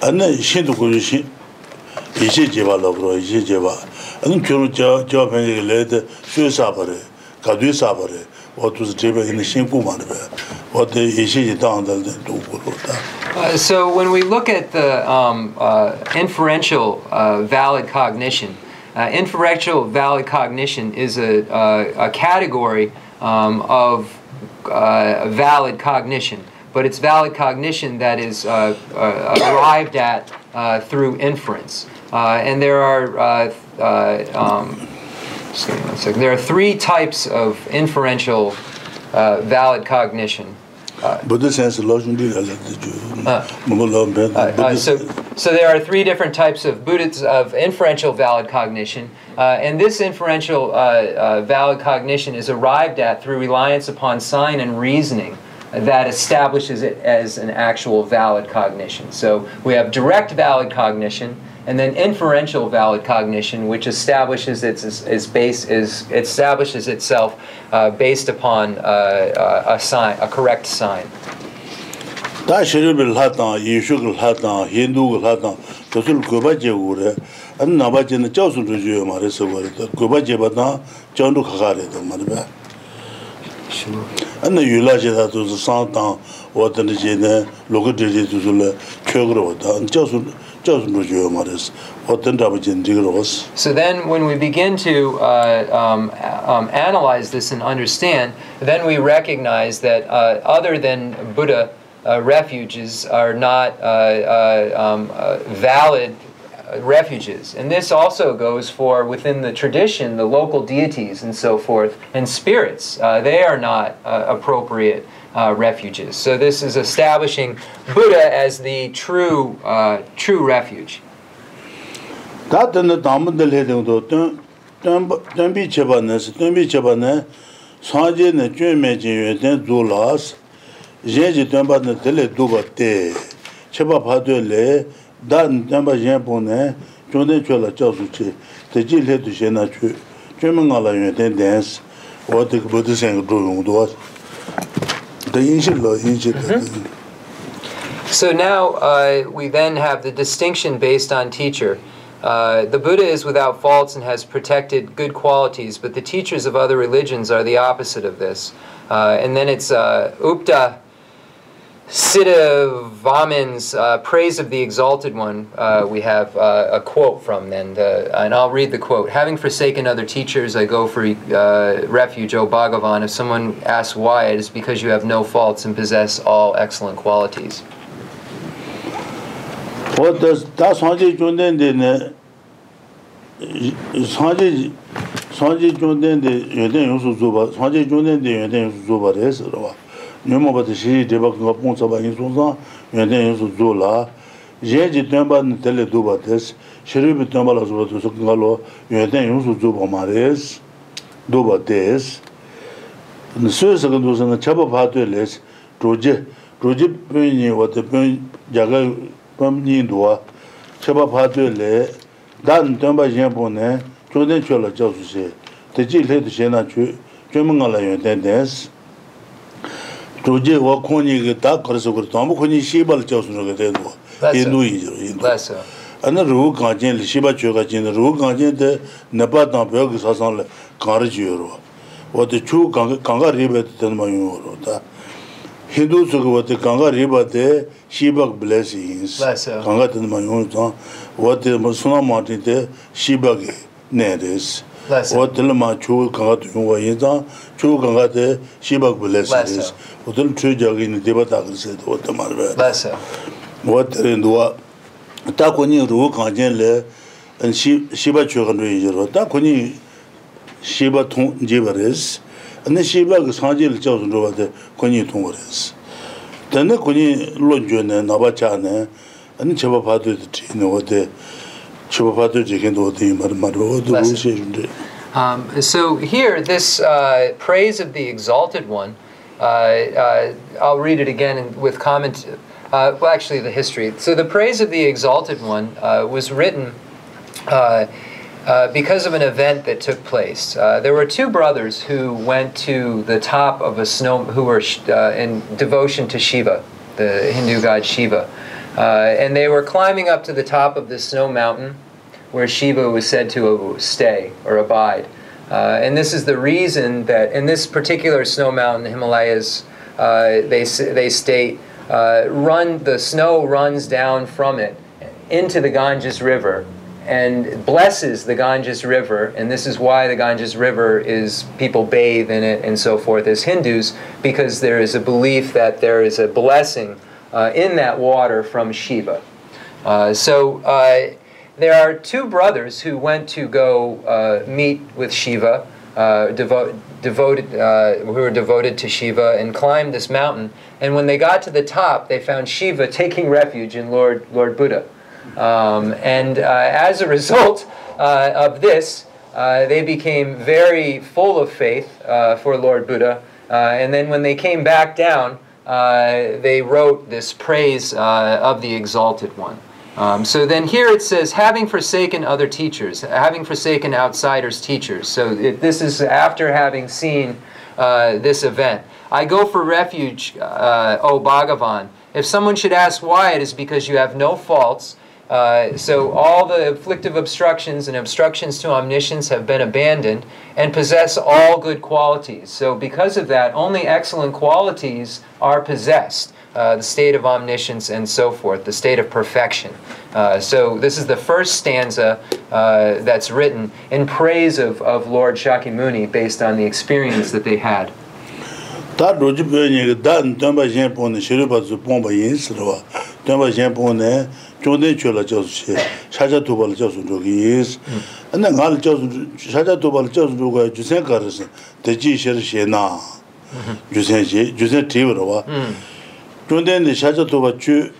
ana she tu ko shi ishe jepa la ro ishe jepa ana kyo jo jo pe le de shu sa ba re ka du sa ba re Uh, so when we look at the um, uh, inferential uh, valid cognition, uh, inferential valid cognition is a, a, a category um, of uh, valid cognition, but it's valid cognition that is uh, uh, arrived at uh, through inference. Uh, and there are uh, uh, um, just give me one second. There are three types of inferential uh, valid cognition. Buddha sense lō shūng dī rā lā tā jū, mō lō mbē, Uh, uh, so So there are three different types of Buddhists of inferential valid cognition, uh, and this inferential uh, uh, valid cognition is arrived at through reliance upon sign and reasoning that establishes it as an actual valid cognition. So we have direct valid cognition, and then inferential valid cognition, which establishes its, its, its base is establishes itself uh, based upon uh, uh a sign, a correct sign. 다 shiribi lhātāng, yīshū ki lhātāng, hindu ki lhātāng, tasul gubā je gu re, an nabā je na chāo sūntu juyo ma re sabu re, gubā je bā tāng chāndu khakā re tā ma re bā. An na yulā je tā tu su sāng tāng, wā tā na je na, lokā je je tu su le, kyo gu re wā tā, an chāo sūntu, So then, when we begin to uh, um, um, analyze this and understand, then we recognize that uh, other than Buddha, uh, refuges are not uh, uh, um, uh, valid refuges. And this also goes for within the tradition, the local deities and so forth, and spirits. they are not appropriate. uh, refuges. So this is establishing Buddha as the true uh, true refuge. Da dene damın dele de do dön dön bi çeba ne dön bi çeba ne sadece ne çöme çeyeden dolas jeje dön ba ne dele do ba te çeba pa döle da dön ba je bu ne çöne çöla çasu çi te cile du je na çö çöme ngala yöden dens o de bu de sen do yong do shi te. So now uh, we then have the distinction based on teacher. Uh, the Buddha is without faults and has protected good qualities, but the teachers of other religions are the opposite of this. Uh, and then it's uh, Udbhata Siddhasvamin's uh, Praise of the Exalted One, uh, we have uh, a quote from, and, uh, and I'll read the quote. Having forsaken other teachers, I go for uh, refuge, O Bhagavan. If someone asks why, it is because you have no faults and possess all excellent qualities. What does that Sanjay Chunden de Sanjay Sanjay Chunden de Yuden Zuba, Yusu Zuba, nyōma bātā shī dēbā kīngā pōng tsābā yīn sōng sāng, yuwa tēn yīn sō dzō lā, yē jī tēmbā nī tēlē dō bā tēs, shirī bī tēmbā lā sō bā tō sō kīngā lō, yuwa tēn yīn sō dzō bā mā rēs, dō bā tēs, sō yī sā kā dō sā ngā chā bā pā tō lēs, dō jī, dō jī pēng yī wā tē pēng yā kā pēng yī dō wā, chā bā pā tō lē, dā nī tēmbā yēn pō nē, chō tēn chō lā chā sō shē, tē jī lē tō shē nā chō, chō mī ngā lā yuwa tēn tēs, 조제 와 코니가 다 그래서 그 너무 코니 시발 쪄서 그게 되고 인도이죠 인도 맞아 아나 루 가진 시바 줘가 진 루, 가진데 나바다 벽 사상을 가르지요로 어디 추 강가 강가 리베트 된 마요로 다 힌두 속에 어디 강가 리바데 시 o tila maa chuu kanka tu yungwa yin zang chuu kanka te shibak bu lesi desi o tila chuu jaga yin deba takil se o tila maa rwa o tila yin duwa ta kuni ruu kanka jen le shiba chuu kanka yin jirwa ta kuni shiba tong jiba resi ane shiba ka sanji li chao sunruwa te kuni tong resi tena kuni lon jo ne naba cha ne ane cheba padu te chi ne o te Um, so here, this uh, praise of the exalted one, uh, uh, I'll read it again with comment. Uh, well, actually, the history. So the praise of the exalted one uh, was written. Uh, because of an event that took place, there were two brothers who went to the top of a snow, who were in devotion to Shiva, the Hindu god Shiva, and they were climbing up to the top of the snow mountain, where Shiva was said to stay or abide. Uh, and this is the reason that in this particular snow mountain, the Himalayas, uh, they, they state, uh, run, the snow runs down from it into the Ganges River and blesses the Ganges River. And this is why the Ganges River is, people bathe in it and so forth as Hindus, because there is a belief that there is a blessing uh, in that water from Shiva. Uh, so uh, there are two brothers who went to go uh, meet with Shiva, uh, devo- devoted, uh, who were devoted to Shiva, and climbed this mountain. And when they got to the top, they found Shiva taking refuge in Lord, Lord Buddha. Um, and as a result of this, they became very full of faith for Lord Buddha. And then when they came back down, uh, they wrote this praise of the Exalted One. Um, so then here it says, having forsaken other teachers, having forsaken outsiders' teachers. So it, this is after having seen this event. I go for refuge, O Bhagavan. If someone should ask why, it is because you have no faults uh, so all the afflictive obstructions and obstructions to omniscience have been abandoned and possess all good qualities. So because of that, only excellent qualities are possessed. Uh, the state of omniscience and so forth, the state of perfection. Uh, so this is the first stanza uh, that's written in praise of, of Lord Shakyamuni based on the experience that they had. 다 로지 베니 단 덤바 젬포네 시르바즈 봄바 인스로와 덤바 젬포네 존데 줄라 저스 샤자 도발 저스 저기스 안나 갈 저스 샤자 도발 저스 누가 주세 가르스 대지 셔르시나 주세지 주세 티브로와 존데네 샤자 도발 주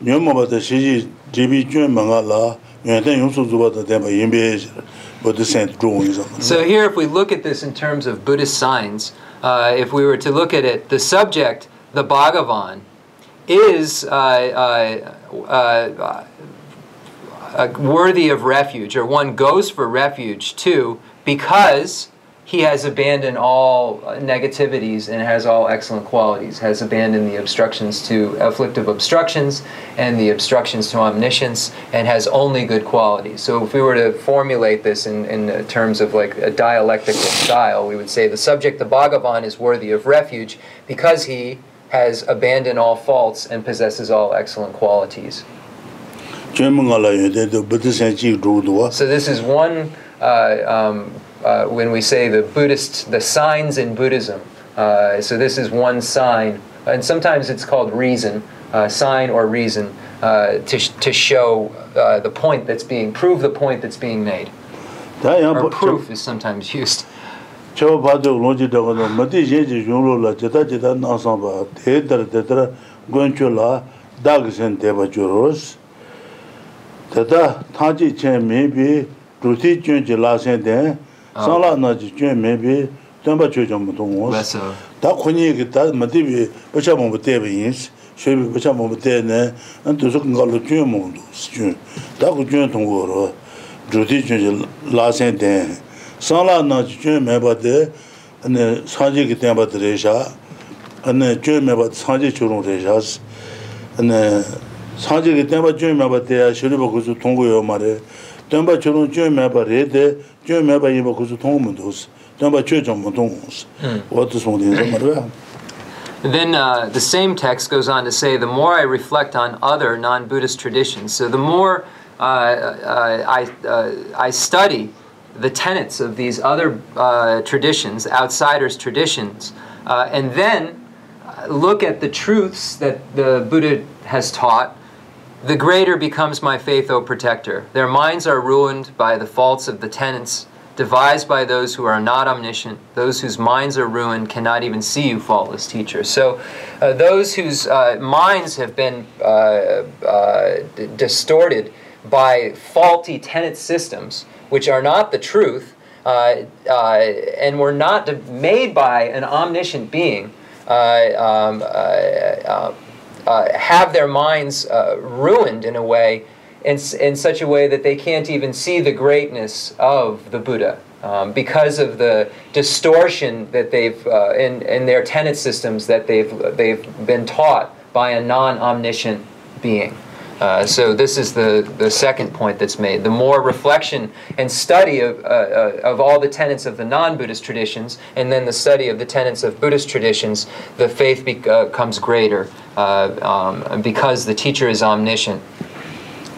녀모바다 시지 디비 주 망가라 녀데 용수 주바다 데바 임베 보드 센트 드로잉 So here if we look at this in terms of Buddhist signs uh, if we were to look at it, the subject, the Bhagavan, is uh, uh, uh, uh, worthy of refuge, or one goes for refuge too, because he has abandoned all negativities and has all excellent qualities, has abandoned the obstructions to afflictive obstructions and the obstructions to omniscience, and has only good qualities. So if we were to formulate this in, in terms of like a dialectical style, we would say the subject, the Bhagavan, is worthy of refuge because he has abandoned all faults and possesses all excellent qualities. So this is one uh, um, uh, when we say the Buddhist, the signs in Buddhism. Uh, so this is one sign, and sometimes it's called reason, uh, sign or reason, uh, to, to show uh, the point that's being, prove the point that's being made. Or proof is sometimes used. chewa bhajo longji dhawa no mati yenji yunglo la jita jita nasang ba te dhara te dhara gwancho la dhag sen teba choros tata thanji chen mebi dhruti chunji la sen ten ah. sanla naji chun mebi tenpa chochon mutung os ah. ta khunyi ki ta mati bi pacha mungpa teba yins shebi pacha mungpa te ne an tusuk nga lo chun mungdo chun. Ta ku chun tungo ro dhruti chunji la sen ten sānglā nā chūyō mē bā tē sāngjī kī tēng bā tē rē shā chūyō mē bā tē sāngjī chūrōng rē shā sāngjī kī tēng bā chūyō mē bā tē yā shirī bā kūsū tōng gu yō mā rē tēng bā chūrōng chūyō mē bā rē tē chūyō mē bā yī bā kūsū tōng mū tō sī tēng bā chūyō chōng mū tōng mū sī hmm. wā tū sōng tē yī mā rē? Then uh, the same text goes on to say, the more I reflect on other non-Buddhist traditions, so the more uh, uh, I, uh, I study the tenets of these other uh, traditions, outsiders' traditions, uh, and then look at the truths that the Buddha has taught, the greater becomes my faith, O protector. Their minds are ruined by the faults of the tenets devised by those who are not omniscient, those whose minds are ruined cannot even see you, faultless teacher. So, uh, those whose uh, minds have been uh, uh distorted by faulty tenet systems, which are not the truth, uh, uh, and were not made by an omniscient being, um, have their minds ruined in a way in, in such a way that they can't even see the greatness of the Buddha um, because of the distortion that they've uh, in, in their tenet systems that they've they've been taught by a non-omniscient being. Uh, so this is the, the second point that's made. The more reflection and study of, uh, uh of all the tenets of the non-Buddhist traditions, and then the study of the tenets of Buddhist traditions, the faith becomes greater uh, um, because the teacher is omniscient.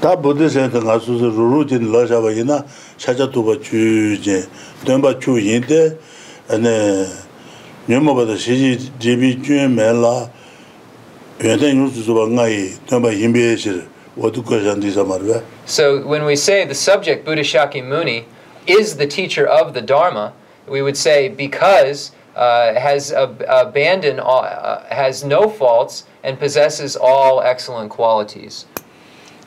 다 보드 센터 가서 루루진 러샤바 이나 샤자투바 주제 덴바 주인데 아네 녀모바다 시지 제비 주메라 예전 뉴스도 방아이 덴바 So when we say the subject Buddha Shakyamuni is the teacher of the Dharma, we would say because uh, has ab- abandoned all, uh, has no faults and possesses all excellent qualities.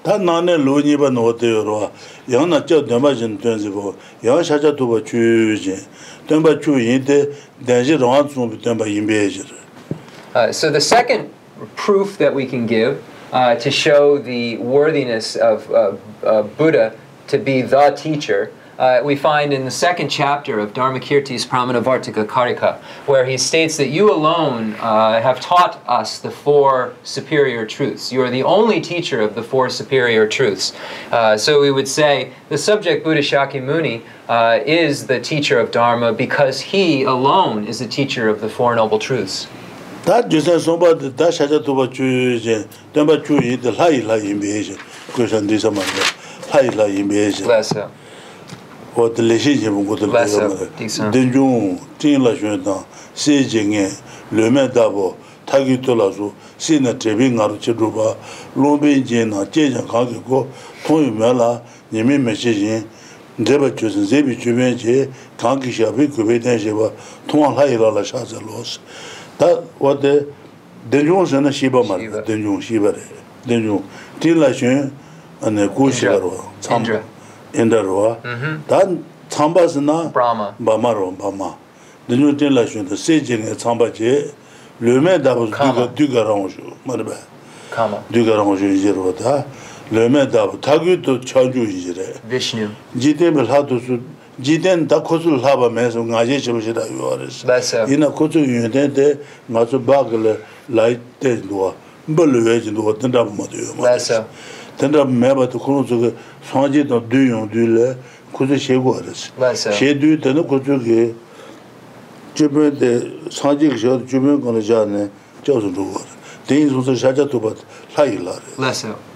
tā nāne lōnyi bā nō tē yō rōwa, yāng nā chā dēmbā jīn tuñ zī bō, yāng shā chā tū bā chū yō jīn, dēmbā chū yīn tē, dēng jī rōngā tsūng bī dēmbā yīn bē yī rō. So the second proof that we can give uh, to show the worthiness of uh, Buddha to be the teacher uh, we find in the second chapter of Dharmakirti's Pramanavartika Karika, where he states that you alone uh, have taught us the four superior truths. You are the only teacher of the four superior truths. Uh, so we would say the subject Buddha Shakyamuni is the teacher of Dharma because he alone is the teacher of the Four Noble Truths. tā jī sā sōng bā tā shā chā tū bā chū jīn dēng bā chū yīn tē lā yī lā yīn bē jī gui shan tī sā mā rā lā yī lā yīn bē jī Bless him. wā tā lē shī jī mō gu tā lā yā mā rā dēng chūng jīng lā xuan tāng sē jī ngē lē mē tā bō tā kī tō lā sū sē nā trē bī ngā rū chī rū bā lō bē jī nā jē jā kā kī kō tōng yu mē lā nī mē mē shī jīn dē bā chū sī zē bī chū bē jī kā kī shā bī kū bē tēn shī bā tōng lā yī lā lā shā sā lō sī tā wā tē dēng chūng sē nā shī bā mā rā dēng chūng shī bā rē dēng chūng tī lā xuan anē kū shī bā rō tsām Indra. 인다 로와 다 참바스나 Brahma. 바마로 바마 드뉴 텐라 슌데 세징에 참바제 르메 다부 Kama. 두가 두가랑쇼 마르바 Kama. 두가랑쇼 이제로다 르메 다부 타규도 차주 jiden da kuzu laba meso ngaje chibu shida yuwaris. Ina kuzu yuden de ngazu bagla lai te duwa, mbali weji duwa tendrabu madu yuwaris. Tendrabu meba tu kunu zuga sanji dan du yung du le kuzu shegu waris. She du tena kuzu ki jibun de sanji ki shadu jibun kona jane jawzu duwa waris.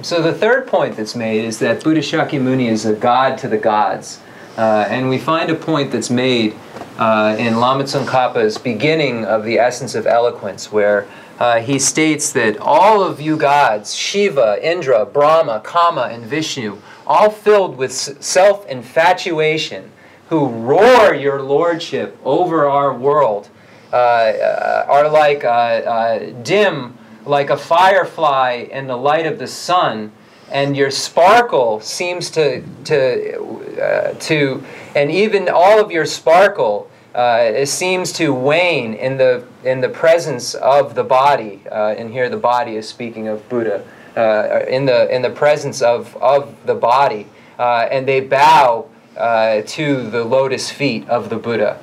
So the third point that's made is that Buddha Shakyamuni is a god to the gods. Uh, and we find a point that's made uh, in Lama Tsongkhapa's beginning of the essence of eloquence, where uh, he states that all of you gods, Shiva, Indra, Brahma, Kama, and Vishnu, all filled with self infatuation, who roar your lordship over our world, uh, uh, are like uh, dim, like a firefly in the light of the sun, and your sparkle seems to to uh, to, and even all of your sparkle uh, seems to wane in the in the presence of the body. Uh, and here the body is speaking of Buddha. Uh, in the in the presence of of the body, uh, and they bow uh, to the lotus feet of the Buddha.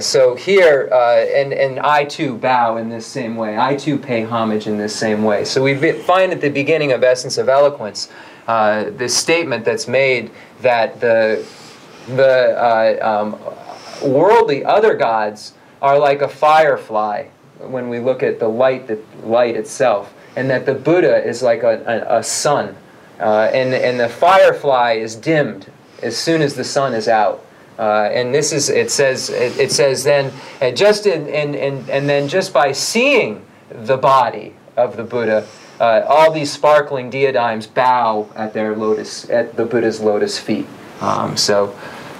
So here, and, and I too bow in this same way. I too pay homage in this same way. So we find at the beginning of Essence of Eloquence uh, this statement that's made that the, the uh, um, worldly other gods are like a firefly when we look at the light, the light itself, and that the Buddha is like a, a, a sun, uh, and, and the firefly is dimmed as soon as the sun is out. Uh, and this is it says it, it says then uh, just in, in, in and then just by seeing the body of the Buddha, uh, all these sparkling diadems bow at their lotus at the Buddha's lotus feet. Um, so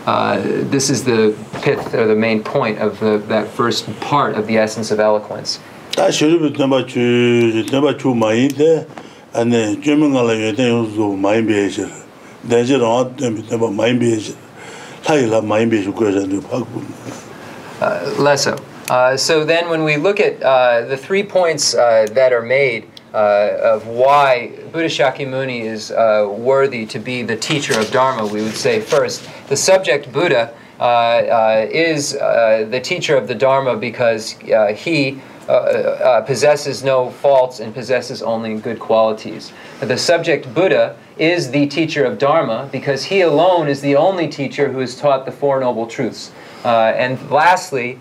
uh, this is the pith or the main point of the, that first part of the essence of eloquence. Tā shirubi tenpa chu, tenpa chu mayi te, ane jume nga la yue ten yu su mayi biye shir. Denshi rāngā tenpi tenpa mayi biye shir. Tā yi la mayi biye shir kuya shan tu pa. Uh, less so. Uh, so then, when we look at uh, the three points uh, that are made uh, of why Buddha Shakyamuni is uh, worthy to be the teacher of Dharma, we would say first, the subject Buddha uh, uh, is uh, the teacher of the Dharma because uh, he possesses no faults and possesses only good qualities. The subject Buddha is the teacher of Dharma because he alone is the only teacher who has taught the Four Noble Truths. And lastly,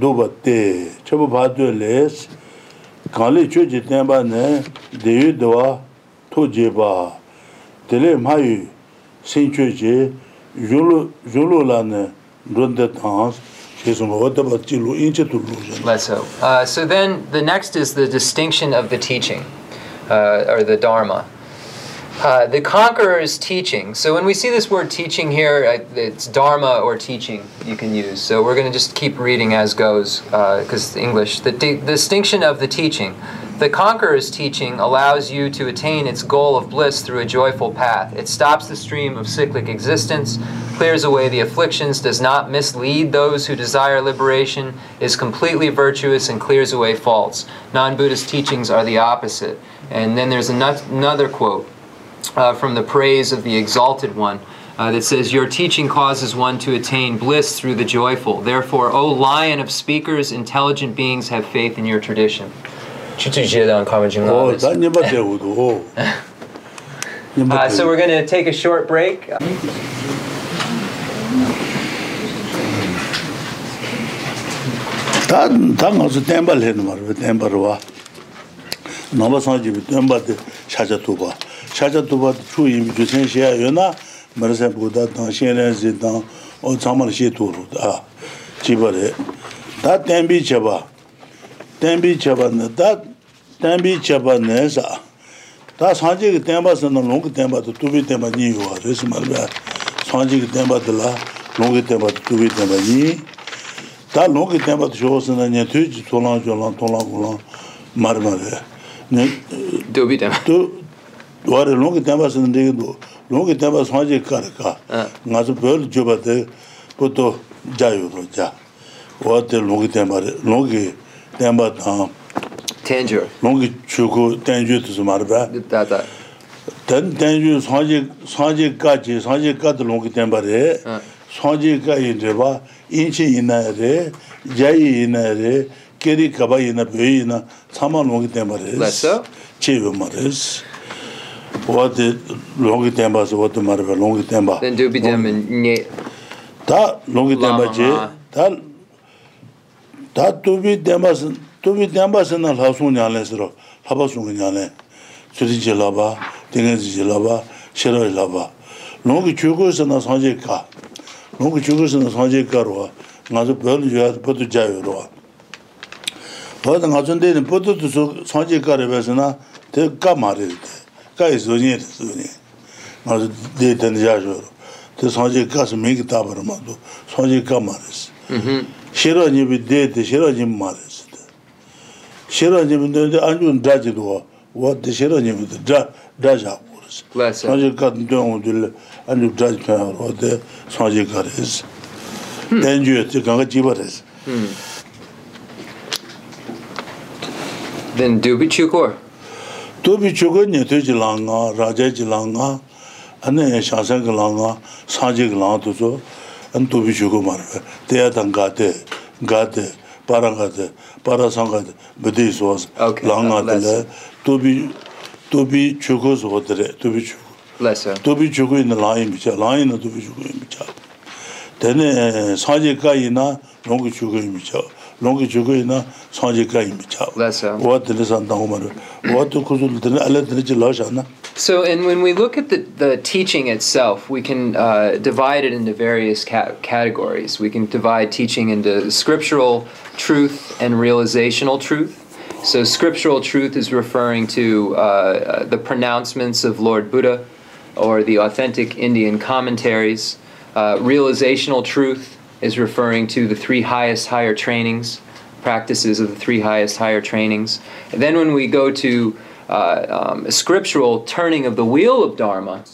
dhūpa tē, chabu bhātuya lēs, kāli chū jī tēmbā nē, dēyū dhwā tū jībā, tēlē māyū sīn chū jī, yūlū lā nē, rūndē tāns, Uh, so then the next is the distinction of the teaching uh, or the dharma. Uh, the conqueror's teaching. So when we see this word teaching here, uh, it's dharma or teaching you can use. So we're going to just keep reading as goes because English. The, the distinction of the teaching. The conqueror's teaching allows you to attain its goal of bliss through a joyful path. It stops the stream of cyclic existence, clears away the afflictions, does not mislead those who desire liberation, is completely virtuous, and clears away faults. Non Buddhist teachings are the opposite. And then there's another quote uh, from the praise of the Exalted One uh, that says, Your teaching causes one to attain bliss through the joyful. Therefore, O Lion of speakers, intelligent beings have faith in your tradition. uh, [laughs] so we're going to take a short break. tā tā ngā sū tēmbā lēnu mā rū, tēmbā rū wā, nā bā sāng jībī tēmbā tē shāchā tū bā, shaja tuba chu yinbi gyusen sheya yo na marasay buda tang, shen ren zi tang, o tsamar she turu da, jiba re. Da tenbi cheba, tenbi cheba ne, da tenbi cheba ne sa, da sanje ki tenba san na longi tenba tu tubi tenba nyi yuwa re si marba, sanje ki tenba de la longi tenba tu tubi tenba nyi, da longi tenba tu shuwa san na nye tuji tolan, jolan, tolan, gulan, marma re. Tubi tenba. dwar longi tenpa sin degi do longi tenpa sanji kar ka. Ah. Nga su pöl juba de, puto jayu do ja. Wa te longi tenpa re longi tenpa tang tenju, longi chuku tenjur tu su marba ten tenju sanji sanji ka chi sanji ka te longi tenpa re ah. sanji ka yin re inchi ina re jayi ina re keri kaba ina pyo ina tsama longi tenpa re. Che yo ma res what the longi temba so what the marba longi temba then do be them ne ta longi temba je ta ta to be temba to be temba sen na la sun nyale sro la ba sun nyale sri je la ba tenga je la ba shero la ba longi chugo sen na sanje ka longi chugo sen na sanje ka ro nga zo bel yo po to ja yo ro. Po da nga zo de po to so sanje ka re ba sen na te ka ma re de kāi sūnyē tā sūnyē mā rā dē tēn jā shō rō tē sōngjē kā sū mē kī tā pā rā mā tō sōngjē kā mā rā sī shērā jī bī dē tē shērā jī mā rā sī tē shērā jī bī tē āñchū dā jī tō wā wā tē shērā jī bī tē dā dā jā pō rā sī sōngjē kā tō tō ngō tō lē āñchū dā jī tō wā tē sōngjē kā rā sī tēn jū tē kāngā jī pā rā sī Then do be chukor. 도비 저거 녀되지 랑가 라제지 랑가 안에 샤샤가 랑가 사지 랑도 저안 도비 저거 말 대야당 가데 가데 바랑가데 바라상가데 메디스 와스 랑가데 도비 도비 저거 저거들에 도비 저거 레서 도비 저거 있는 라인 비자 라인은 도비 저거 비자 되네 사지가이나 농구 저거 비자 longi sanji micha. Lesa. Wa dile san tangu marwa, wa tu kuzul dile, ala dile chi lao. So, and when we look at the, the teaching itself, we can uh, divide it into various ca- categories. We can divide teaching into scriptural truth and realizational truth. So, scriptural truth is referring to uh, the pronouncements of Lord Buddha or the authentic Indian commentaries. Uh, realizational truth is referring to the three highest higher trainings, practices of the three highest higher trainings. And then when we go to uh, um, scriptural turning of the wheel of Dharma,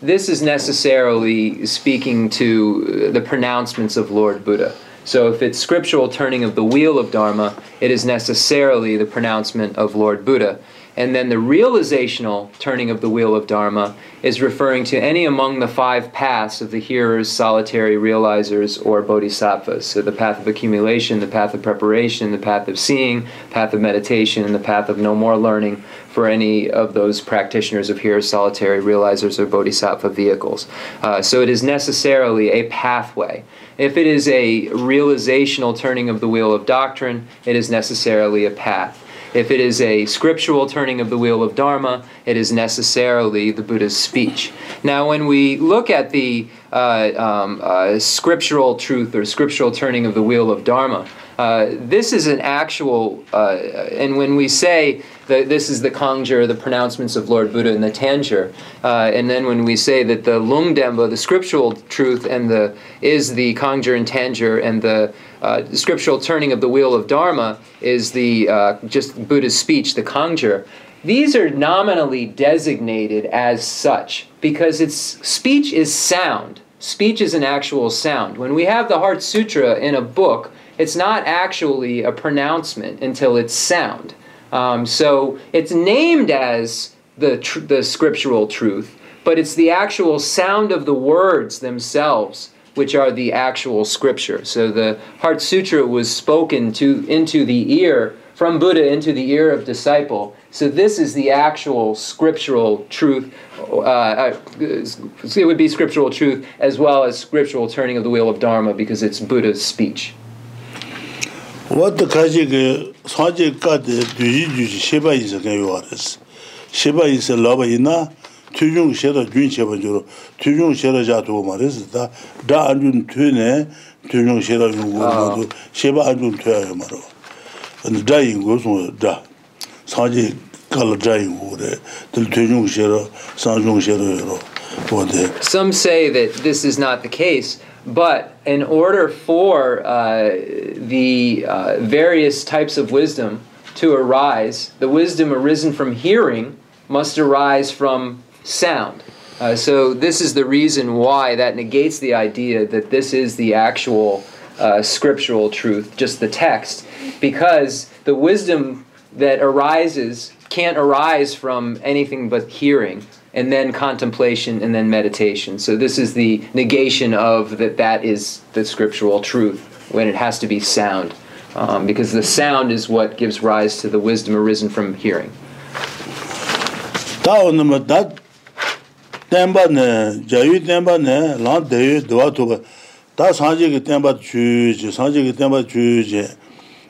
this is necessarily speaking to the pronouncements of Lord Buddha. So if it's scriptural turning of the wheel of Dharma, it is necessarily the pronouncement of Lord Buddha. And then the realizational turning of the wheel of Dharma is referring to any among the five paths of the hearers, solitary realizers, or bodhisattvas. So the path of accumulation, the path of preparation, the path of seeing, path of meditation, and the path of no more learning for any of those practitioners of hearers, solitary realizers, or bodhisattva vehicles. Uh, so it is necessarily a pathway. If it is a realizational turning of the wheel of doctrine, it is necessarily a path. If it is a scriptural turning of the wheel of Dharma, it is necessarily the Buddha's speech. Now, when we look at the uh, um, uh, scriptural truth or scriptural turning of the wheel of Dharma, uh, this is an actual, uh, and when we say that this is the Kangjur, the pronouncements of Lord Buddha in the Tanjur, uh, and then when we say that the Lungdemba, the scriptural truth, and the is the Kangjur and Tanjur, and the uh, scriptural turning of the wheel of Dharma is the uh, just Buddha's speech, the Kangjur. These are nominally designated as such because its speech is sound. Speech is an actual sound. When we have the Heart Sutra in a book, it's not actually a pronouncement until it's sound. Um, so it's named as the, tr- the scriptural truth, but it's the actual sound of the words themselves which are the actual scripture. So the Heart Sutra was spoken to into the ear from Buddha into the ear of disciple. So this is the actual scriptural truth. Uh, uh, it would be scriptural truth as well as scriptural turning of the wheel of Dharma because it's Buddha's speech. wata kaji ge sanje ka de duji duji sheba isa ka yuwares sheba isa laba ina tujung shera jun sheba joro tujung shera jato umares da da anjun tu ne tujung shera yungu ah. umadu sheba anjun tu ya yumaro da yungu sun e da. Sanje kala da yungu re. Dil tujung shera sanjung shera yoro e. Some say that this is not the case, But in order for uh, the uh, various types of wisdom to arise, the wisdom arisen from hearing must arise from sound. Uh, so, this is the reason why that negates the idea that this is the actual uh, scriptural truth, just the text, because the wisdom that arises can't arise from anything but hearing and then contemplation and then meditation. So this is the negation of that that is the scriptural truth when it has to be sound. Um, because the sound is what gives rise to the wisdom arisen from hearing. Ne, jayu tenpa tenpa chu je, sanje ki tenpa chu je,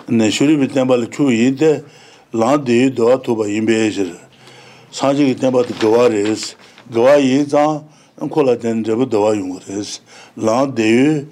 ne shuri bi tenpa le chu yin de, deyu dewa toba yin be je sanje ki tenpa de gawa res, gawa yin zang, kola ten drepa dewa yung res, lang deyu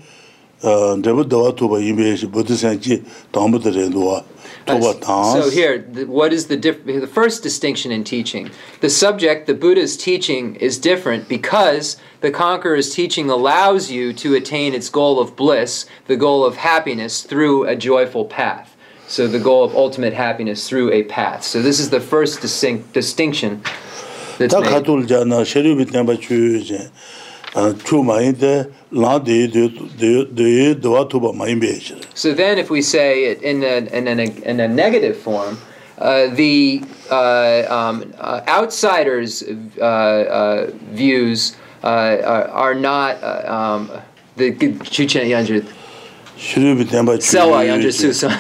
drepa dewa toba yin be je, sanji tangpa de ren duwa. So here, what is the diff- the first distinction in teaching? The subject, the Buddha's teaching, is different because the conqueror's teaching allows you to attain its goal of bliss, the goal of happiness, through a joyful path. So the goal of ultimate happiness through a path. So this is the first distinct distinction that's 다 made. 가tul jana sheru bi tenpa chu je, chu ma yin de, lang deyu deyu dewa toba ma yin be je. So then, if we say it in a, in a, in a negative form, uh, the uh, um, uh, outsiders' uh, uh, views uh, are, are not uh, um, the Chuchen Yanjir. Shuru bi tenpa chu Sewa Yanjir je. Susan.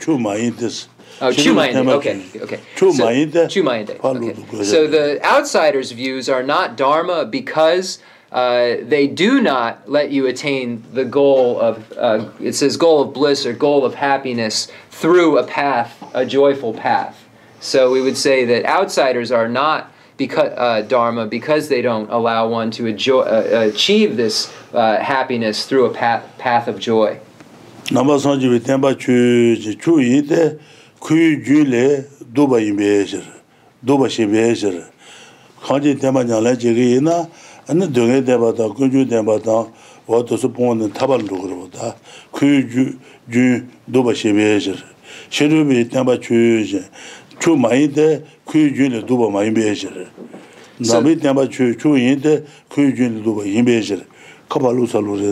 Chu ma yin des. Oh, Chumayinde. Okay, okay. Chu So- ma yin de. Chumayinde. Okay. So the outsiders' views are not dharma because uh, they do not let you attain the goal of uh, it says goal of bliss or goal of happiness through a path, a joyful path. So we would say that outsiders are not because uh, dharma because they don't allow one to enjoy, uh, achieve this uh, happiness through a path, path of joy. nāmbā sāngchīvī tēmbā chū chū yī tē kūyū jū lē dūpa yī bē shir, dūpa shī bē shir. Khāngchī tēmbā ñālā chī kī yī na, anī dōngē tēmbā tā, kūyū tēmbā tā, wā tō sū pōngā nī tāpā rū kī rū tā, kūyū jū dūpa shī bē shir. Shī rū bī tēmbā chū shī, chū mā yī tē kūyū jū lē dūpa mā yī bē shir. Nāmbī tēmbā chū, chū yī tē kūyū jū lē dūpa yī bē shir.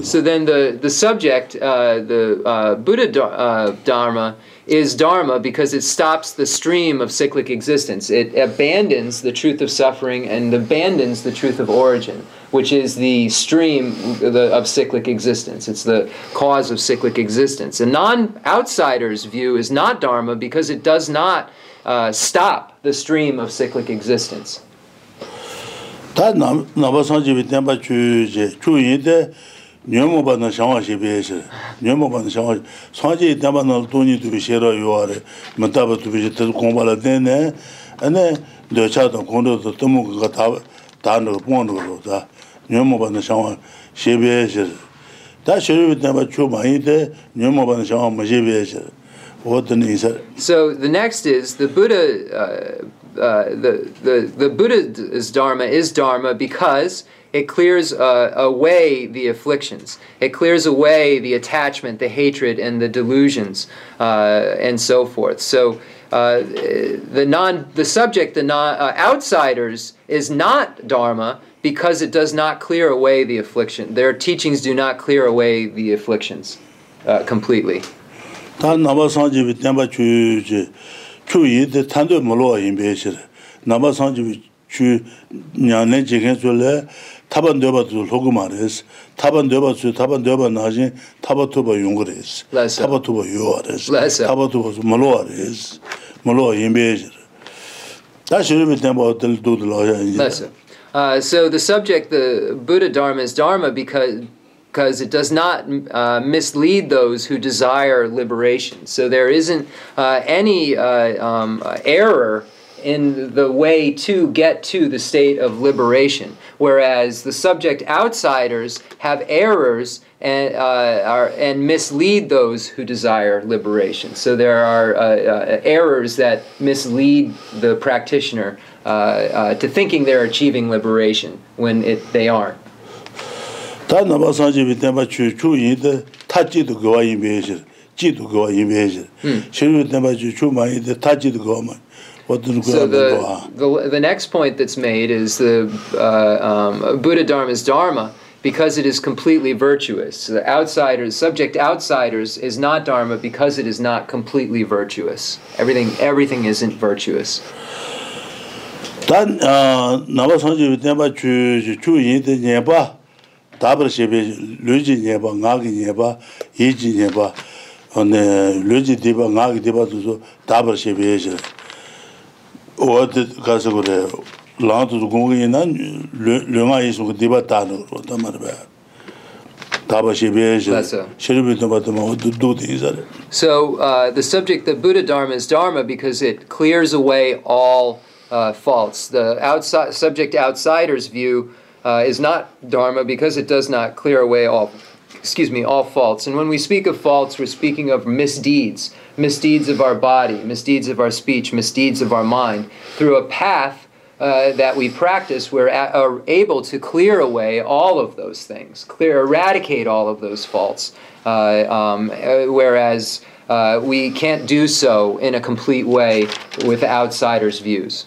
So then the, the subject, uh, the uh, Buddha dha- uh, Dharma, is Dharma because it stops the stream of cyclic existence. It abandons the truth of suffering and abandons the truth of origin, which is the stream of cyclic existence. It's the cause of cyclic existence. A non outsider's view is not Dharma because it does not uh, stop the stream of cyclic existence. 다 남- 나바 산지비 템바 주제 주인데 nyōmo bā na shāngwā shē bē shē, nyōmo bā na shāngwā shē, sāngwā jē tāmbā nā tōnyi tū bē shē rā yuwa rē, mā tāmbā tū bē shē tā kōngbā rā tēn nē, anē, dō chā tā kōndō tā tōmō kā tā, tā nō kā pōng nō rō tā, nyōmo bā na shāngwā shē bē shē rē. Tā shē rō bē tāmbā chō mā yī tē, nyōmo bā na shāngwā mā shē bē shē rē. Wō tā nī sā rē. So the next is the Buddha. Uh, uh, the the the Buddha's dharma is dharma because it clears uh, away the afflictions. It clears away the attachment, the hatred, and the delusions, uh, and so forth. So uh, the non, the subject, the non, uh, outsiders, is not dharma because it does not clear away the affliction. Their teachings do not clear away the afflictions completely. kyu yi de tando molo yin be shi nama sang ji chu nyan ne ji gen so le taban de ba zu logu ma res taban de ba zu taban de ba na ji taba to ba yung res taba to ba yo res taba to ba molo res molo yin be shi da shi ri de ba de du de la ya yin. Uh, so the subject, the Buddha Dharma is Dharma because because it does not uh, mislead those who desire liberation. So there isn't uh, any uh, um, error in the way to get to the state of liberation, whereas the subject outsiders have errors and, uh, are, and mislead those who desire liberation. So there are uh, uh, errors that mislead the practitioner to thinking they're achieving liberation when it, they aren't. So the, the, the next point that's made is the uh, um, Buddha Dharma is Dharma because it is completely virtuous. The outsiders, subject outsiders, is not Dharma because it is not completely virtuous. Everything, everything isn't virtuous. 단 나바 선지 때마 주 주인의 녀바 다버 셰베 르지 녀바 나기 녀바 이지 녀바 어네 르지 디바 나기 디바도 다버 셰베 어디 가서 그래 라도 공기는 르마 이수 디바 타노 담아봐 So uh, the subject, the Buddha Dharma, is Dharma because it clears away all uh, faults. The outside subject outsider's view uh, is not Dharma because it does not clear away all, excuse me, all faults. And when we speak of faults, we're speaking of misdeeds misdeeds of our body, misdeeds of our speech, misdeeds of our mind, through a path uh, that we practice, we're a- are able to clear away all of those things, clear, eradicate all of those faults. Uh, um, uh, whereas uh, we can't do so in a complete way with outsiders' views.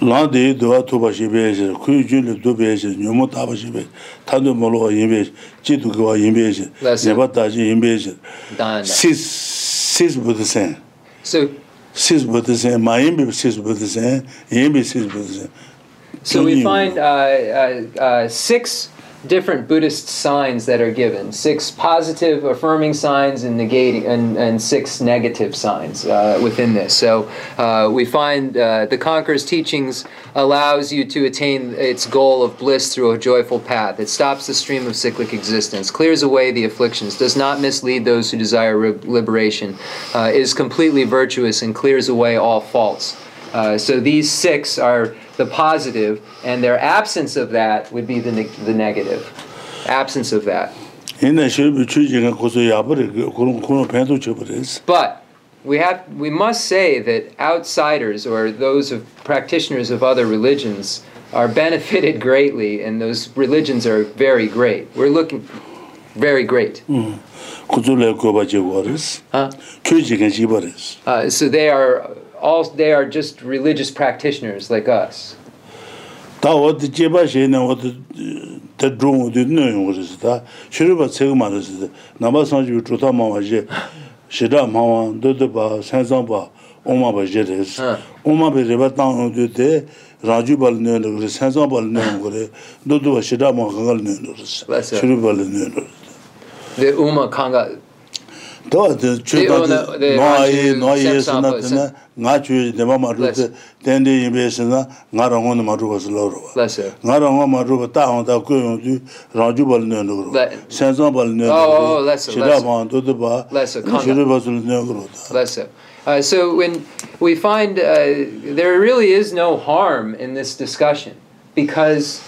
lāng dēyī dōwā tūpa shībē shē, kūyī jūlī dūbē shē, nyūmū tāpa shībē, tāndu mōlō wā yīmbē shē, jī tu kī wā yīmbē shē, nyabā tāshī yīmbē shē. Sīs, sīs būtā sēn. Sīs būtā sēn, mā yīmbē sīs būtā sēn, yīmbē sīs būtā sēn. So we find uh, uh, uh, six different Buddhist signs that are given six positive, affirming signs, and negating, and, and six negative signs uh, within this. So uh, we find uh, the Conqueror's teachings allows you to attain its goal of bliss through a joyful path. It stops the stream of cyclic existence, clears away the afflictions, does not mislead those who desire liberation, is completely virtuous, and clears away all faults. so these six are the positive, and their absence of that would be the, ne- the negative. Absence of that. But we have we must say that outsiders or those of practitioners of other religions are benefited greatly, and those religions are very great. We're looking very great. Mm. Huh? Uh, so they are all they are just religious practitioners like us. ta wo de je ba she na wo de de drum de ne yo ge ta shuru ba se ma de na ba san ju chu ta ma wa je she da ma wa de de ba san san ba o ma ba je de o ma be re ba ta no de de raju bal ne lo ge san san bal ne go re do do ba she da ma ga ne lo shuru bal ne lo de o ma kanga 더 주다 너의 너의 스나트나 나주 데마마르 텐데 임베스나 나랑은 마루고슬로 나랑은 마루고 따온다 고용주 라주 벌네로 센선 벌네로 시다만 도도바 시르 벌네로 Uh, so when we find uh, there really is no harm in this discussion because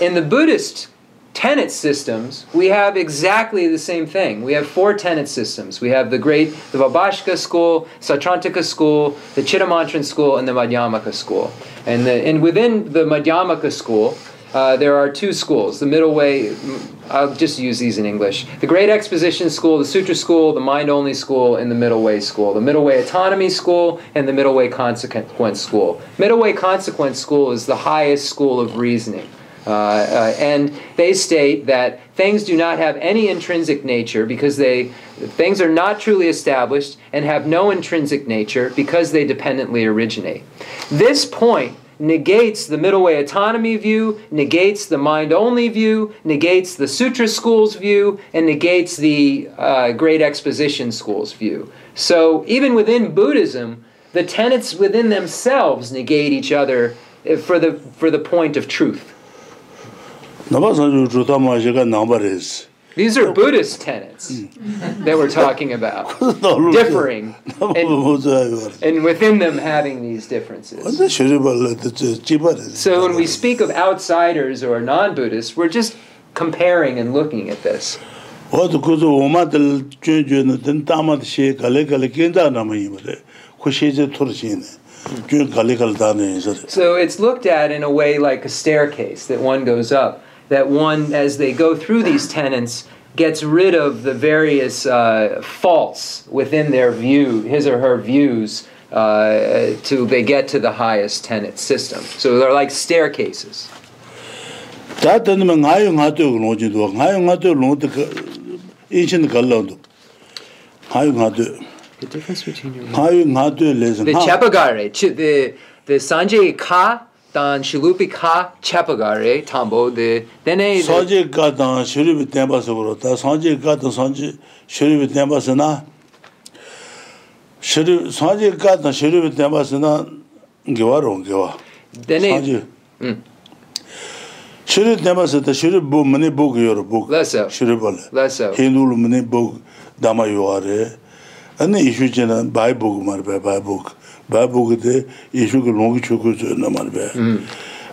in the Buddhist tenet systems we have exactly the same thing. We have four tenet systems. We have the great the Vaibhashika school, Sautrantika school, the Chittamatrin school, and the Madhyamaka school. And the, and within the Madhyamaka school, uh, there are two schools. The middle way, mm, I'll just use these in English. The Great Exposition School, the Sutra School, the Mind Only School, and the Middle Way School. The Middle Way Autonomy School and the Middle Way Consequence School. Middle Way Consequence School is the highest school of reasoning. Uh, uh, and they state that things do not have any intrinsic nature because they things are not truly established and have no intrinsic nature because they dependently originate. This point negates the middle way autonomy view, negates the mind only view, negates the sutra school's view, and negates the uh, great exposition school's view. So even within Buddhism, the tenets within themselves negate each other eh, for the for the point of truth. These are Buddhist tenets that we're talking about, [laughs] differing, and, and within them having these differences. So when we speak of outsiders or non-Buddhists, we're just comparing and looking at this. 어도 그저 오마들 쮸쮸는 된 담아도 시 갈래 갈래 견다 남이 이거래. 고시제 토르시네. 쮸 갈래 갈다네 이제. So it's looked at in a way like a staircase that one goes up. that one, as they go through these tenets, gets rid of the various uh, faults within their view, his or her views, uh, to they get to the highest tenet system. So they're like staircases. Tā tāni mā ngāyō ngātō yō lōng jindō, ngāyō ngātō yō lōng tā īnshīn kā lōng dō, ngāyō ngātō yō. The difference between your... Ngāyō ngātō yō lēsā. The Chapagare, the, the Sanjay Ka, dan shilupi ka chapagare tambo de. Dene soje ga dan shilupi temba sogro ta. Soje ga dan soje shilupi temba sana shilu soje ga dan shilupi temba sana gewa ro gewa dene soje hmm. shilu temba sa ta shilu bu mne bu gyor bu. Shilu bol hinul mne bu dama yuare ane ishu jena bai bu mar bai bai bu 바보그데 예수가 롱이 주고 주나 말베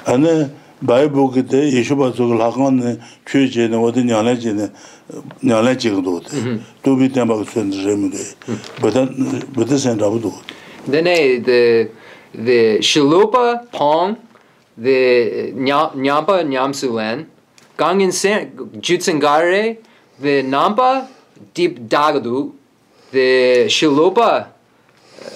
아니 바이보그데 예수 바속을 하고는 죄제는 어디 냐라제는 냐라제도 또 비때 막 선제면 돼 보다 보다 선다고도 then the the shilopa pong the nyamba nyamsulen gangin sen jutsengare the namba deep dagadu the shilopa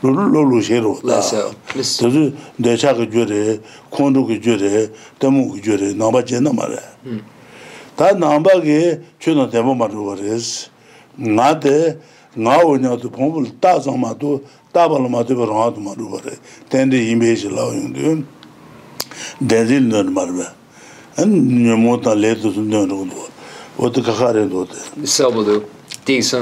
lōlō shērō khilā tēzū dēchā kā jō rē, kōndō kā jō rē, tēmō kā jō rē, nāmbā chē nā mā rē tā nāmbā kē chē nā tēmō mā rō rēs ngā tē, ngā wō nyā tō pōmbol tā sāng mā tō, tā pā lō mā tō pā rō ngā tō mā rō rē tēn tē yīmbē shē lā yōng tō dēzī lō nā mā rē nyō mō tā lē tō sō nyō rō tō wō tō kā khā rē tō tē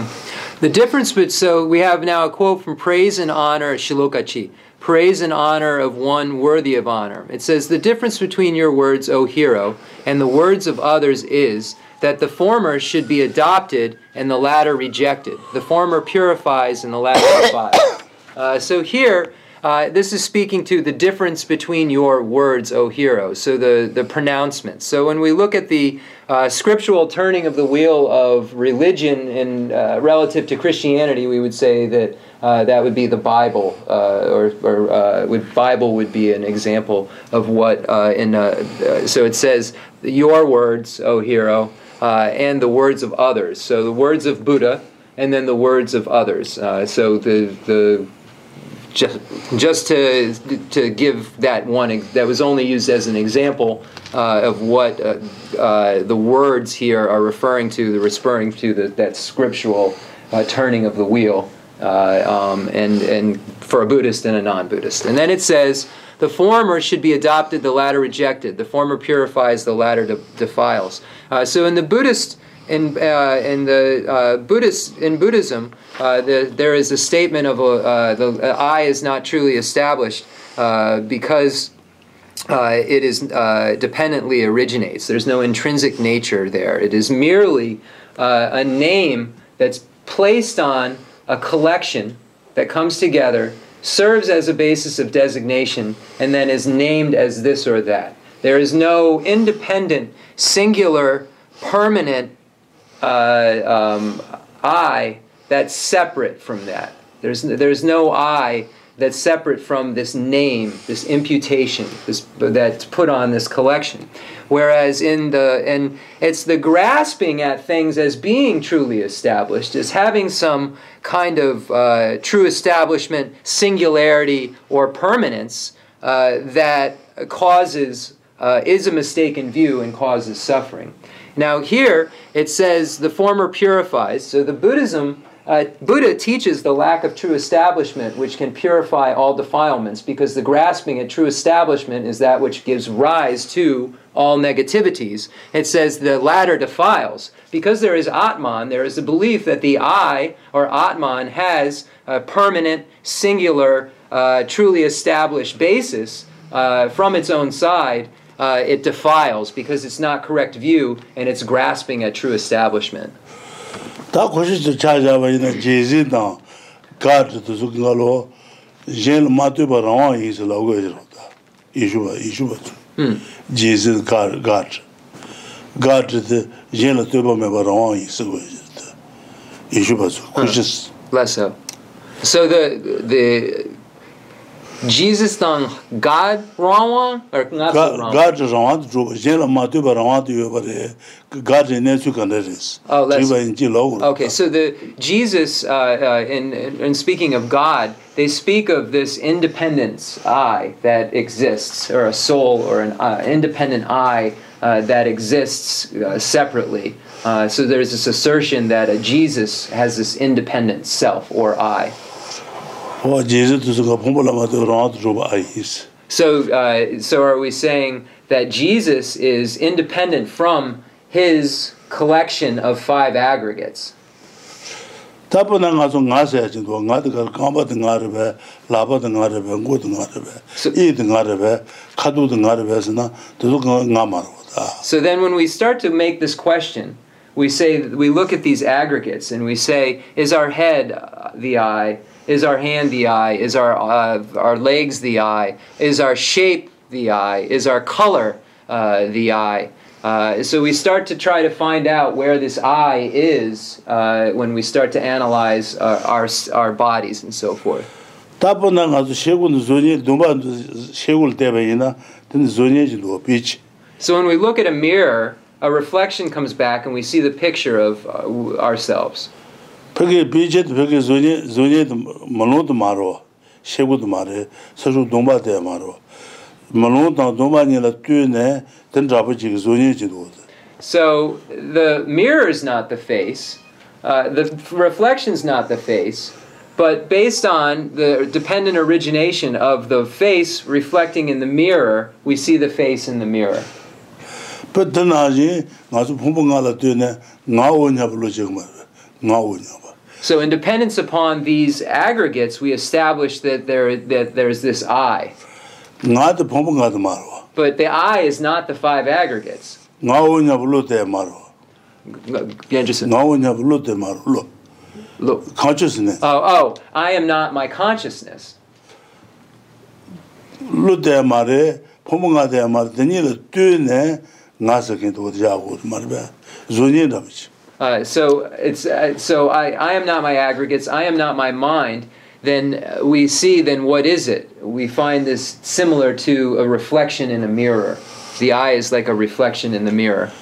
The difference, but so we have now a quote from Praise and Honor Shilokachi. Praise and honor of one worthy of honor. It says, The difference between your words, O hero, and the words of others is that the former should be adopted and the latter rejected. The former purifies and the latter defiles. Uh, so here, uh, this is speaking to the difference between your words, O hero, so the, the pronouncements. So when we look at the uh, scriptural turning of the wheel of religion in, uh, relative to Christianity, we would say that uh, that would be the Bible, uh, or, or uh, would, Bible would be an example of what in. so it says, "Your words, O hero, and the words of others." So the words of Buddha, and then the words of others. so the the just, just to, to give that one that was only used as an example uh, of what uh, uh, the words here are referring to, the referring to the, that scriptural uh, turning of the wheel, uh, um, and, and for a Buddhist and a non-Buddhist. And then it says, the former should be adopted, the latter rejected. The former purifies, the latter de- defiles. Uh, so in the Buddhist in, in the Buddhist in Buddhism, uh, the, there is a statement of a, uh, the I is not truly established uh, because uh, it is dependently originates. There's no intrinsic nature there. It is merely a name that's placed on a collection that comes together, serves as a basis of designation, and then is named as this or that. There is no independent, singular, permanent uh, um, I that's separate from that. There's, there's no I that's separate from this name, this imputation this, that's put on this collection. Whereas in the, and it's the grasping at things as being truly established, as having some kind of uh, true establishment, singularity, or permanence uh, that causes, uh, is a mistaken view and causes suffering. Now, here it says the former purifies. So, the Buddhism, uh, Buddha teaches the lack of true establishment, which can purify all defilements, because the grasping at true establishment is that which gives rise to all negativities. It says the latter defiles. Because there is Atman, there is a belief that the I, or Atman, has a permanent, singular, uh, truly established basis uh, from its own side uh, it defiles because it's not correct view and it's grasping at true establishment. 다 고시스 차자와 있는 제지다 가르도 죽가로 젤 마트바라 이슬라고 해줬다. 이슈가 이슈가 제지 가르 가르 가르도 젤 뜨바메 바라 이슬고 해줬다 이슈가 고시스. 라서 so the the Jesus tang God rawa or not rawa God rawa jo jela ma tu ba rawa tu ba de God ne su kan res oh let's okay so the Jesus uh, uh, in in speaking of God they speak of this independence I that exists or a soul or an uh, independent I uh, that exists uh, separately uh, so there's this assertion that a Jesus has this independent self or I so, uh, so are we saying that Jesus is independent from his collection of five aggregates? So, so then when we start to make this question, we say we look at these aggregates and we say, is our head the I? Is our hand the I? Is our, uh, our legs the I? Is our shape the I? Is our color uh, the I? Uh, so we start to try to find out where this I is uh, when we start to analyze uh, our, our bodies and so forth. So when we look at a mirror, a reflection comes back and we see the picture of uh, ourselves. peke bijet peke zonye zonye malo de maro shego de mare sajo domba de maro malo da domba ni la tu ne ten jabu ji zonye ji do so the mirror is not the face uh, the reflection is not the face but based on the dependent origination of the face reflecting in the mirror we see the face in the mirror. but then i nga zu phung nga la tu ne nga wo nya bu lo ji ma nga wo nya So in dependence upon these aggregates, we establish that there that there's this I. But the I is not the five aggregates. Look. Consciousness. Oh, oh, I am not my consciousness. Lute mare, pomunga de mare, denile Uh, so it's uh, so I, I am not my aggregates. I am not my mind. Then we see. Then what is it? We find this similar to a reflection in a mirror. The eye is like a reflection in the mirror.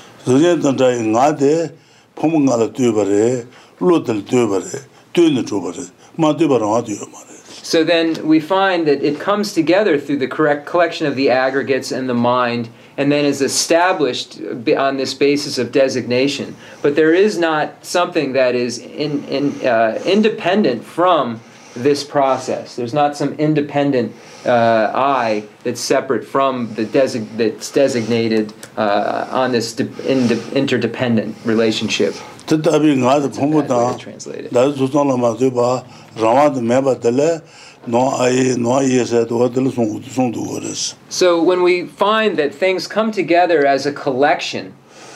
So then we find that it comes together through the correct collection of the aggregates and the mind and then is established on this basis of designation. But there is not something that is in, in, uh, independent from this process. There's not some independent uh, I that's separate from the desi that's designated uh, on this de- in- interdependent relationship. That's how to translate it. Da zu song la ma de ba rawa de me ba de le no ai no ai se do de le song song du go des So when we find that things come together as a collection,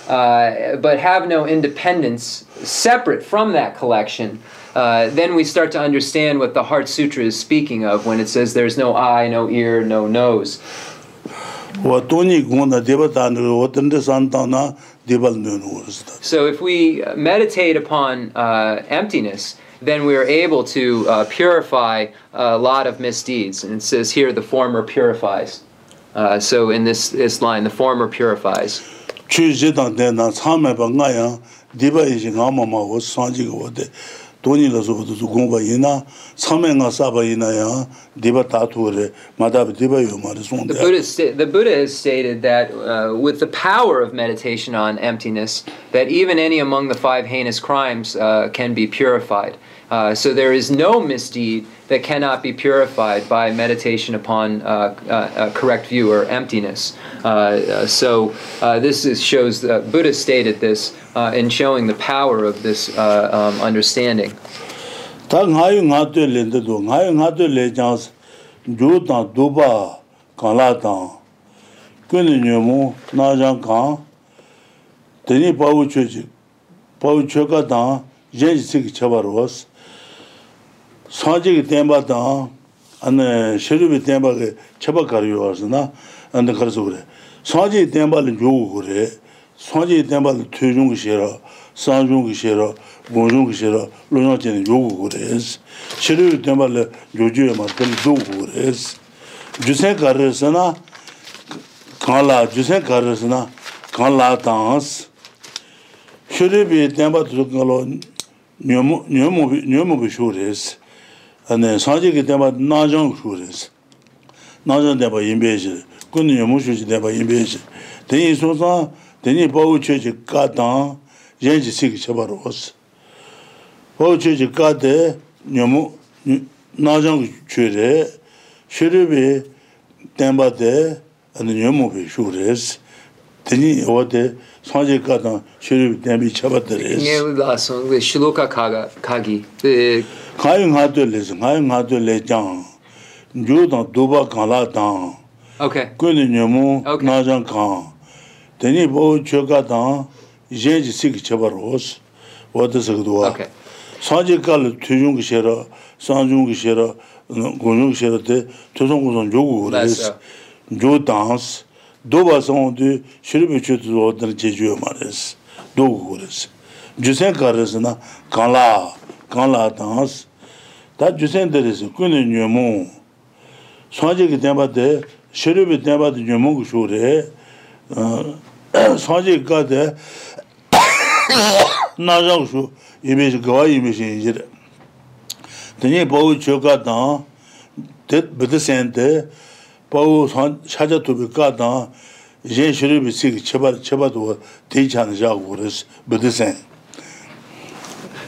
uh, but have no independence separate from that collection, uh, then we start to understand what the Heart Sutra is speaking of when it says there's no eye, no ear, no nose. wa to ni go na de ba ta ne wo den de san ta na de ba ne no des da So if we meditate upon uh, emptiness, then we are able to uh, purify a lot of misdeeds. And it says here, the former purifies. Uh, so in this, this line, the former purifies. Chu ji da de na cha me ba nga ya de ba yi ji nga ma ma wo san ji go de to ni la so bu zu go ba yi na cha me nga sa ba yi na ya de ba ta tu re ma da de ba yo ma de song The Buddha, sta- the Buddha has stated that uh, with the power of meditation on emptiness, that even any among the five heinous crimes uh, can be purified. Uh, so there is no misdeed that cannot be purified by meditation upon uh, uh, a correct view or emptiness. Uh, uh, so uh, this is, shows the Buddha stated this uh, in showing the power of this uh, um, understanding. Ta ngayu ngadu le ndu ngayu ngadu le jans du ta du ba kan la ta kun nyu na jang kan teni pa u chu ji pa u chu ka ta je ji chi 사제기 땜바다 안에 셔르비 땜바게 제바 가려 와서나 안데 가서 그래 사제 땜바를 요구 그래 사제 땜바를 퇴중 그 싫어 산중 그 싫어 본중 그 싫어 로노체는 요구 그래 셔르비 땜바를 요주에 맞게 요구 그래 주세 가르스나 강라 주세 가르스나 강라 당스 셔르비 땜바 들어가로 녀모 녀모 녀모 그 쇼레스 ane sanjiki tenpa najang shuris najang tenpa inbeji kuni yamu shuji tenpa inbeji teni sosan teni bawu chechi ka tang yenji siki chabar os bawu chechi ka te yamu najang churi shiribi tenpa te ane yamu bi shuris teni yawa te sanjiki ka tang shiribi tenpi chabar teres Nye wila song, shiloka kagi kāi ngā tu lē sī, kāi ngā tu lē chāng, jū tāng dūpa kāng lā tāng, kūni nyamu nā chāng kāng, tēnī bō chō kā tāng, yē jī sī kī chabā rōs, wā tā sī kī duwa. Sāng kā lī tū yung kī shē rā, sāng yung kī shē rā, gu yung kī shē rā tē, tū sōng gu sōng jū gu rē sī, jū tāng sī, dūpa sōng tū shirī bī chū tū wā tā rā chē jū yā mā rē sī, dū gu gu rē sī. Jū sēng kā rē sī na, kāng lā, kāng lā tāng sī, du shiribi chutu wadana jejuyo ma res dogu ures jusen ka res na kanla kanla dans ta jusen de res kunni nyamu sanje ki tenpa de shiribi tenpa de nyamu ku shore [coughs] sanje ka de 나장 수 이미지 거와 이미지 이제 되니 보고 저가다 데 베드센데 보고 선 찾아 두비가다 이제 시르비 시 쳐바 쳐바도 되지 않으자고 그래서 베드센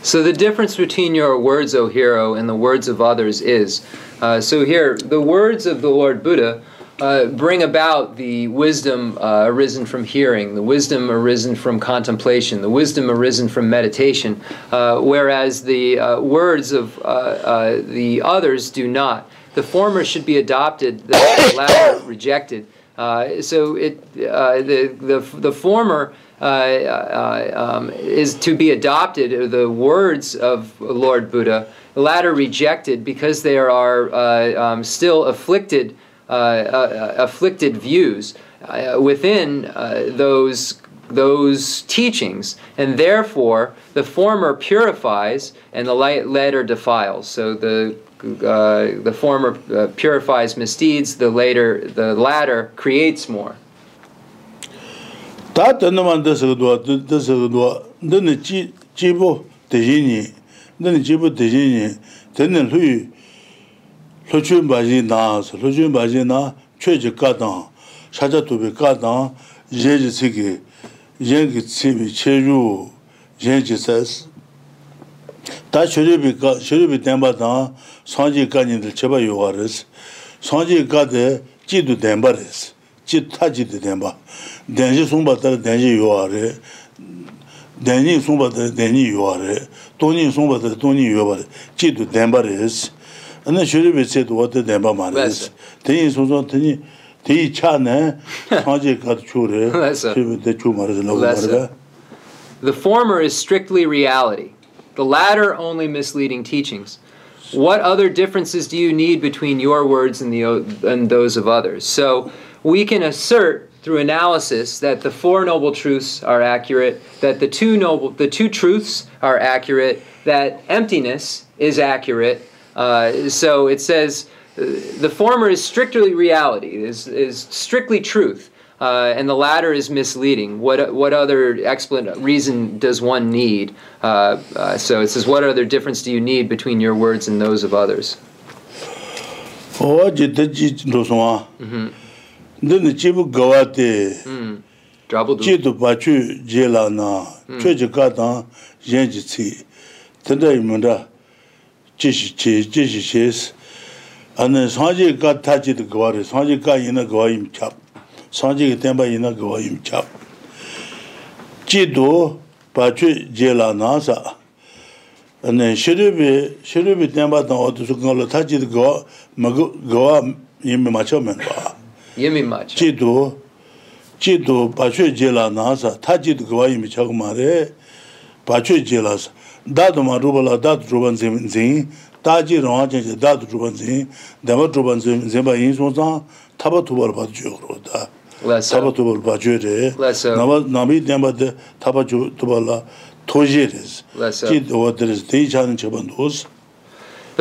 So the difference between your words, O hero, and the words of others is uh, so here, the words of the Lord Buddha uh, bring about the wisdom uh, arisen from hearing, the wisdom arisen from contemplation, the wisdom arisen from meditation, uh, whereas the uh, words of uh, uh, the others do not. The former should be adopted, the latter rejected. So it the, the the former um, is to be adopted. uh, The words of Lord Buddha, the latter rejected because they are uh, um, still afflicted. uh, uh, afflicted views uh, within uh, those those teachings, and therefore the former purifies and the latter defiles. So the uh, the former uh, purifies misdeeds, the later the latter creates more. 다 듣는만 됐어도 됐어도 너는 지 지부 대신이 너는 지부 대신이 되는 후이 로춘 바지 나서 로춘 바지 나 최저 가다 사자도비 가다 예지 세계 yéngi tsíbi chéru yéngi sás. Tā shirībi kā, shirībi tēmbā tāng sāngjī kā nīndil chéba yuwa rīs. Sāngjī kā tē jīdu tēmbā rīs. Jīdu tā jīdu tēmbā. Dēnjī sūmbā tāra dēnjī yuwa rī. Dēnjī sūmbā tāra dēnjī yuwa sūmbā tāra tōnjī yuwa rī. Jīdu tēmbā rīs. Anā shirībi tsēdu wā tē tēmbā mā rīs. Tēnjī sūmbā tēnjī The former is strictly reality, the latter only misleading teachings. What other differences do you need between your words and, the, and those of others? So we can assert through analysis that the four noble truths are accurate, that the two noble, the two truths are accurate, that emptiness is accurate. Uh, so it says the former is strictly reality, is, is strictly truth, uh, and the latter is misleading. What, what other explan- reason does one need? Uh, uh, so it says, what other difference do you need between your words and those of others? Mm-hmm. 근데 지부 거와테 음 자부도 지도 바추 제라나 최저가다 옌지치 근데 뭔가 지시 지시시스 안에 사지 같아지도 거와래 사지 가이나 거임 잡 사지 땜바 이나 거임 잡 지도 바추 제라나사 안에 셔르비 셔르비 땜바다 어디서 그걸로 타지도 거 먹어 거와 이미 맞춰면 봐 yemi ma cha jidu jidu bacho jela nasa ta jidu kwa yemi chaku ma re bacho jela sa dadu ma rupa la dadu rupan zin zin daji rāngā chañcā dādu rūpan zhīn, dāma rūpan zhīn bā yīn sōng zhāng, tāpa tūpa rūpa dhūyō kruwa dā. Tāpa tūpa rūpa dhūyō rē, nāmi dāma dā tāpa tūpa rā tōjī rēs, jī dhōwa dhēs, dēi chāni chaban dhōs,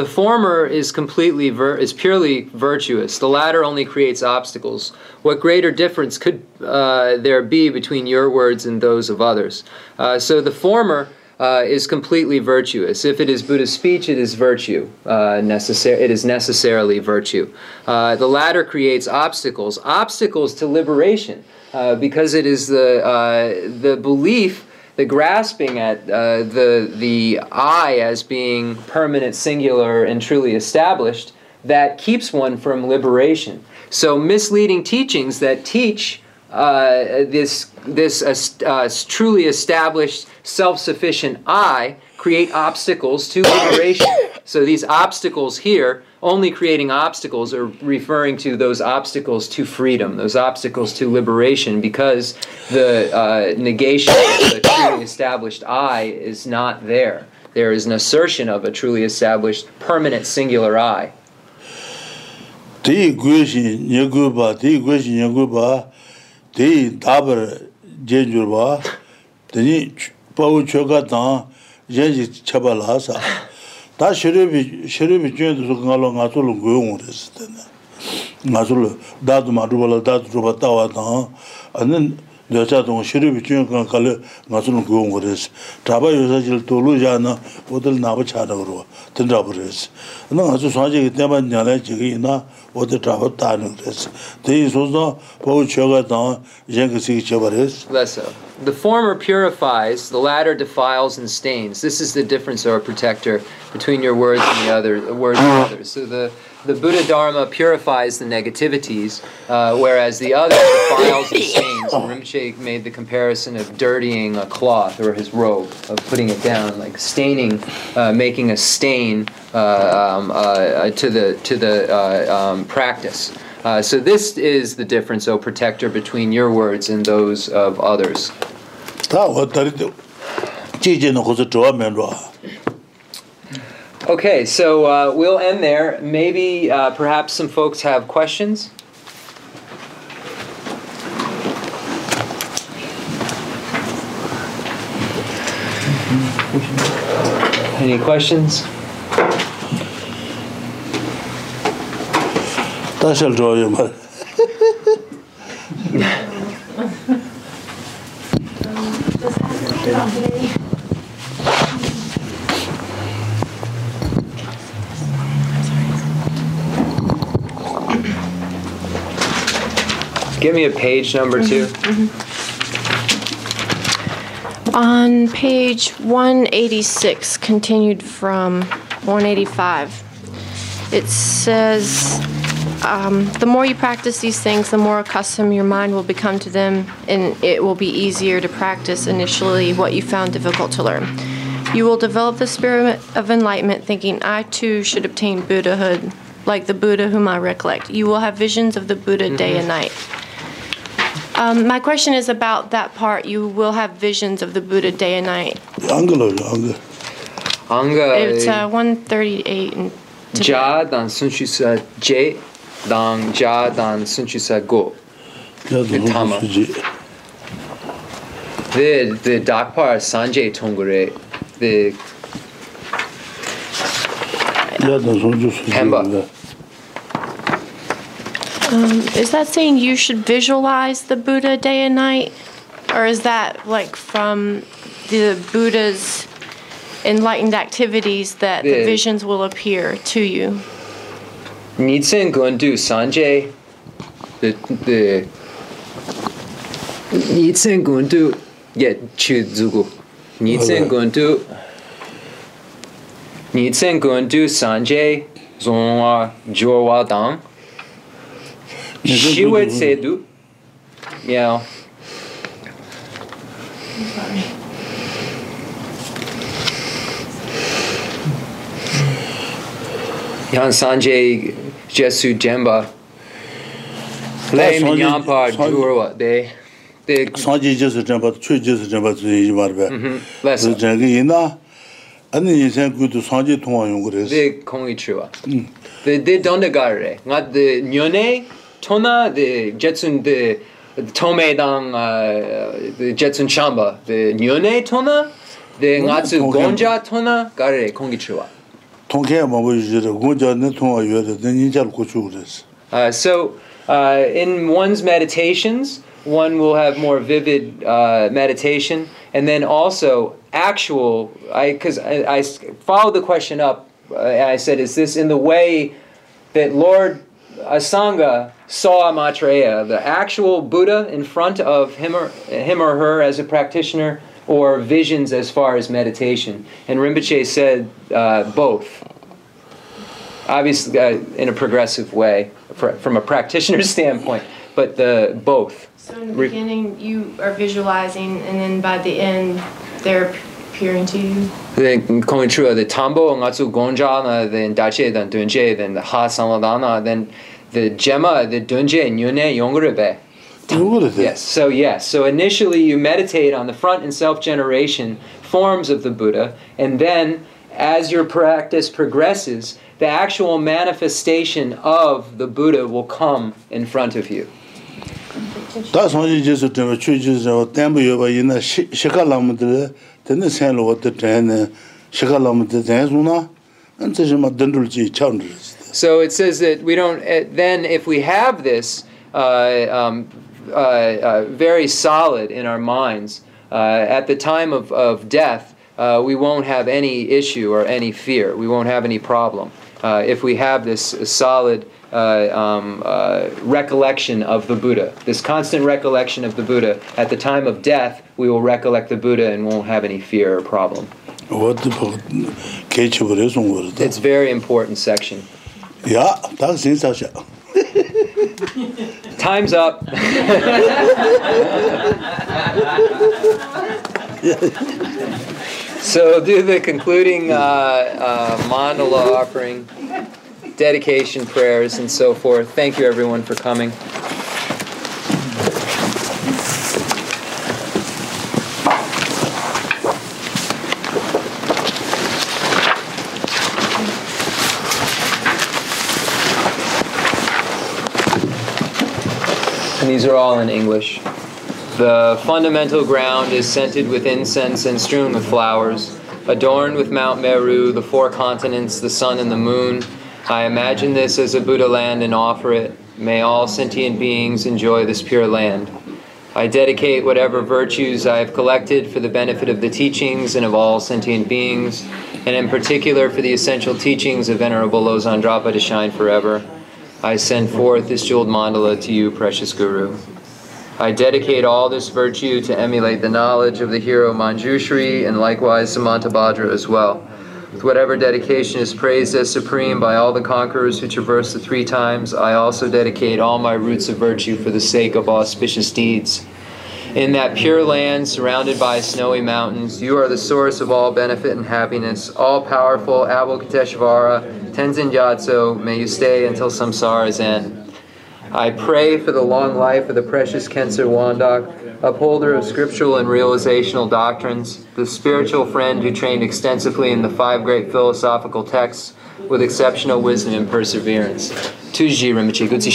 The former is completely is purely virtuous. The latter only creates obstacles. What greater difference could uh, there be between your words and those of others? Uh, so the former uh, is completely virtuous. If it is Buddha's speech, it is virtue. Uh, necessar- it is necessarily virtue. Uh, the latter creates obstacles, obstacles to liberation, uh, because it is the uh, the belief, the grasping at uh, the the I as being permanent, singular, and truly established that keeps one from liberation. So misleading teachings that teach uh, this this uh, truly established self-sufficient I create obstacles to liberation. so these obstacles here, only creating obstacles or referring to those obstacles to freedom, those obstacles to liberation, because the uh, negation of the truly established I is not there. There is an assertion of a truly established permanent singular I. 다 셔르비 셔르비 주에서 가로 가솔로 고용 그랬을 때네. 가솔로 다도 마루발 다도 로바타 와다. 아는 여자도 셔르비 주에 가로 가솔로 고용 그랬어. 다바 여자질 돌로 자나 오들 나버 차다 그러 된다 그랬어. 나 아주 사제 때만 냐래 저기 나? Jī kī na, Less so. The former purifies, the latter defiles and stains. This is the difference, or protector, between your words and the other the words of others. So the the Buddha Dharma purifies the negativities, uh, whereas the other defiles and stains. And Rinpoche made the comparison of dirtying a cloth or his robe, of putting it down, like staining, uh, making a stain uh, um, uh, uh, um, uh, to the to the uh, um, practice. so this is the difference, O protector, between your words and those of others. Okay, so uh, we'll end there. Maybe uh, perhaps some folks have questions. Any questions? That shall draw you, man. Give me a page number 2 mm-hmm. On page 186, continued from 185, it says um, the more you practice these things, the more accustomed your mind will become to them, and it will be easier to practice initially what you found difficult to learn. You will develop the spirit of enlightenment, thinking, I too should obtain Buddhahood, like the Buddha whom I recollect. You will have visions of the Buddha mm-hmm. day and night. Um, my question is about that part. You will have visions of the Buddha day and night. Angalo, Anga. Anga. It's uh, 138 and. Today. Ja, dan Sun sa J dang ja dans Sun Sa Go. The the Dakpar Tongure the Pemba. Um, is that saying you should visualize the Buddha day and night, or is that like from the Buddha's enlightened activities that the, the visions will appear to you? Nitsen Gundu Sanjay. The the Nitsen Gundu yeah chuzugu. Nitsen. Gundu Nitsen Gundu Sanjay Zonwa Jorwa Dang. Shiwet Sedu. Yeah. Yan Sanjay Jesu Jemba le mi nyampa duwa de de sanji Jesu Jemba chu Jesu Jemba zu yi mar be le jagi ina ani yesen gu du sanji tongwa yong gres de kongi chuwa de de donde gare nga de nyone tona de jetsun de tome dang de jetsun chamba de nyone tona de nga tsu gonja tona gare kongi chuwa Uh, so, uh, in one's meditations, one will have more vivid uh, meditation, and then also actual. I because I, followed the question up, uh, and I said, "Is this in the way that Lord Asanga saw Maitreya, the actual Buddha in front of him or him or her as a practitioner?" Or visions as far as meditation, and Rinpoche said uh, both obviously uh, in a progressive way fr- from a practitioner's [laughs] standpoint, but the both. So in the Re- beginning, you are visualizing, and then by the end, they're appearing to you. Then going true the tambo ngatsu gonja then dache then dunje then the ha saladana then the gemma the dunje nyune yongurebe. 그거래. Yes. So yes. So initially you meditate on the front and self-generation forms of the Buddha, and then as your practice progresses, the actual manifestation of the Buddha will come in front of you. 다 상지 제스 점바 최 제스 점바 템부 요바 이나 시카람들 되는 생로 어때 되네. 시카람들 되는구나. 안저 뭐 던들지 참들. So it says that we don't. Uh, then, if we have this uh, um, Uh, uh, very solid in our minds. Uh, at the time of, of death, uh, we won't have any issue or any fear. We won't have any problem if we have this solid um, recollection of the Buddha. This constant recollection of the Buddha. At the time of death, we will recollect the Buddha and won't have any fear or problem. It's very important section. Yeah, that's. [laughs] Time's up. [laughs] so do the concluding uh, uh, mandala offering, dedication prayers, and so forth. Thank you, everyone, for coming. These are all in English. The fundamental ground is scented with incense and strewn with flowers, adorned with Mount Meru, the four continents, the sun, and the moon. I imagine this as a Buddha land and offer it. May all sentient beings enjoy this pure land. I dedicate whatever virtues I have collected for the benefit of the teachings and of all sentient beings, and in particular for the essential teachings of Venerable Lobsang Drakpa to shine forever. I send forth this jeweled mandala to you, precious Guru. I dedicate all this virtue to emulate the knowledge of the hero Manjushri and likewise Samantabhadra as well. With whatever dedication is praised as supreme by all the conquerors who traverse the three times, I also dedicate all my roots of virtue for the sake of auspicious deeds. In that pure land surrounded by snowy mountains, you are the source of all benefit and happiness. All powerful Avalokiteshvara, Tenzin Gyatso, may you stay until samsara's end. I pray for the long life of the precious Khensur Wandak, upholder of scriptural and realizational doctrines, the spiritual friend who trained extensively in the five great philosophical texts with exceptional wisdom and perseverance. Tuji Rinpoche, Gutsi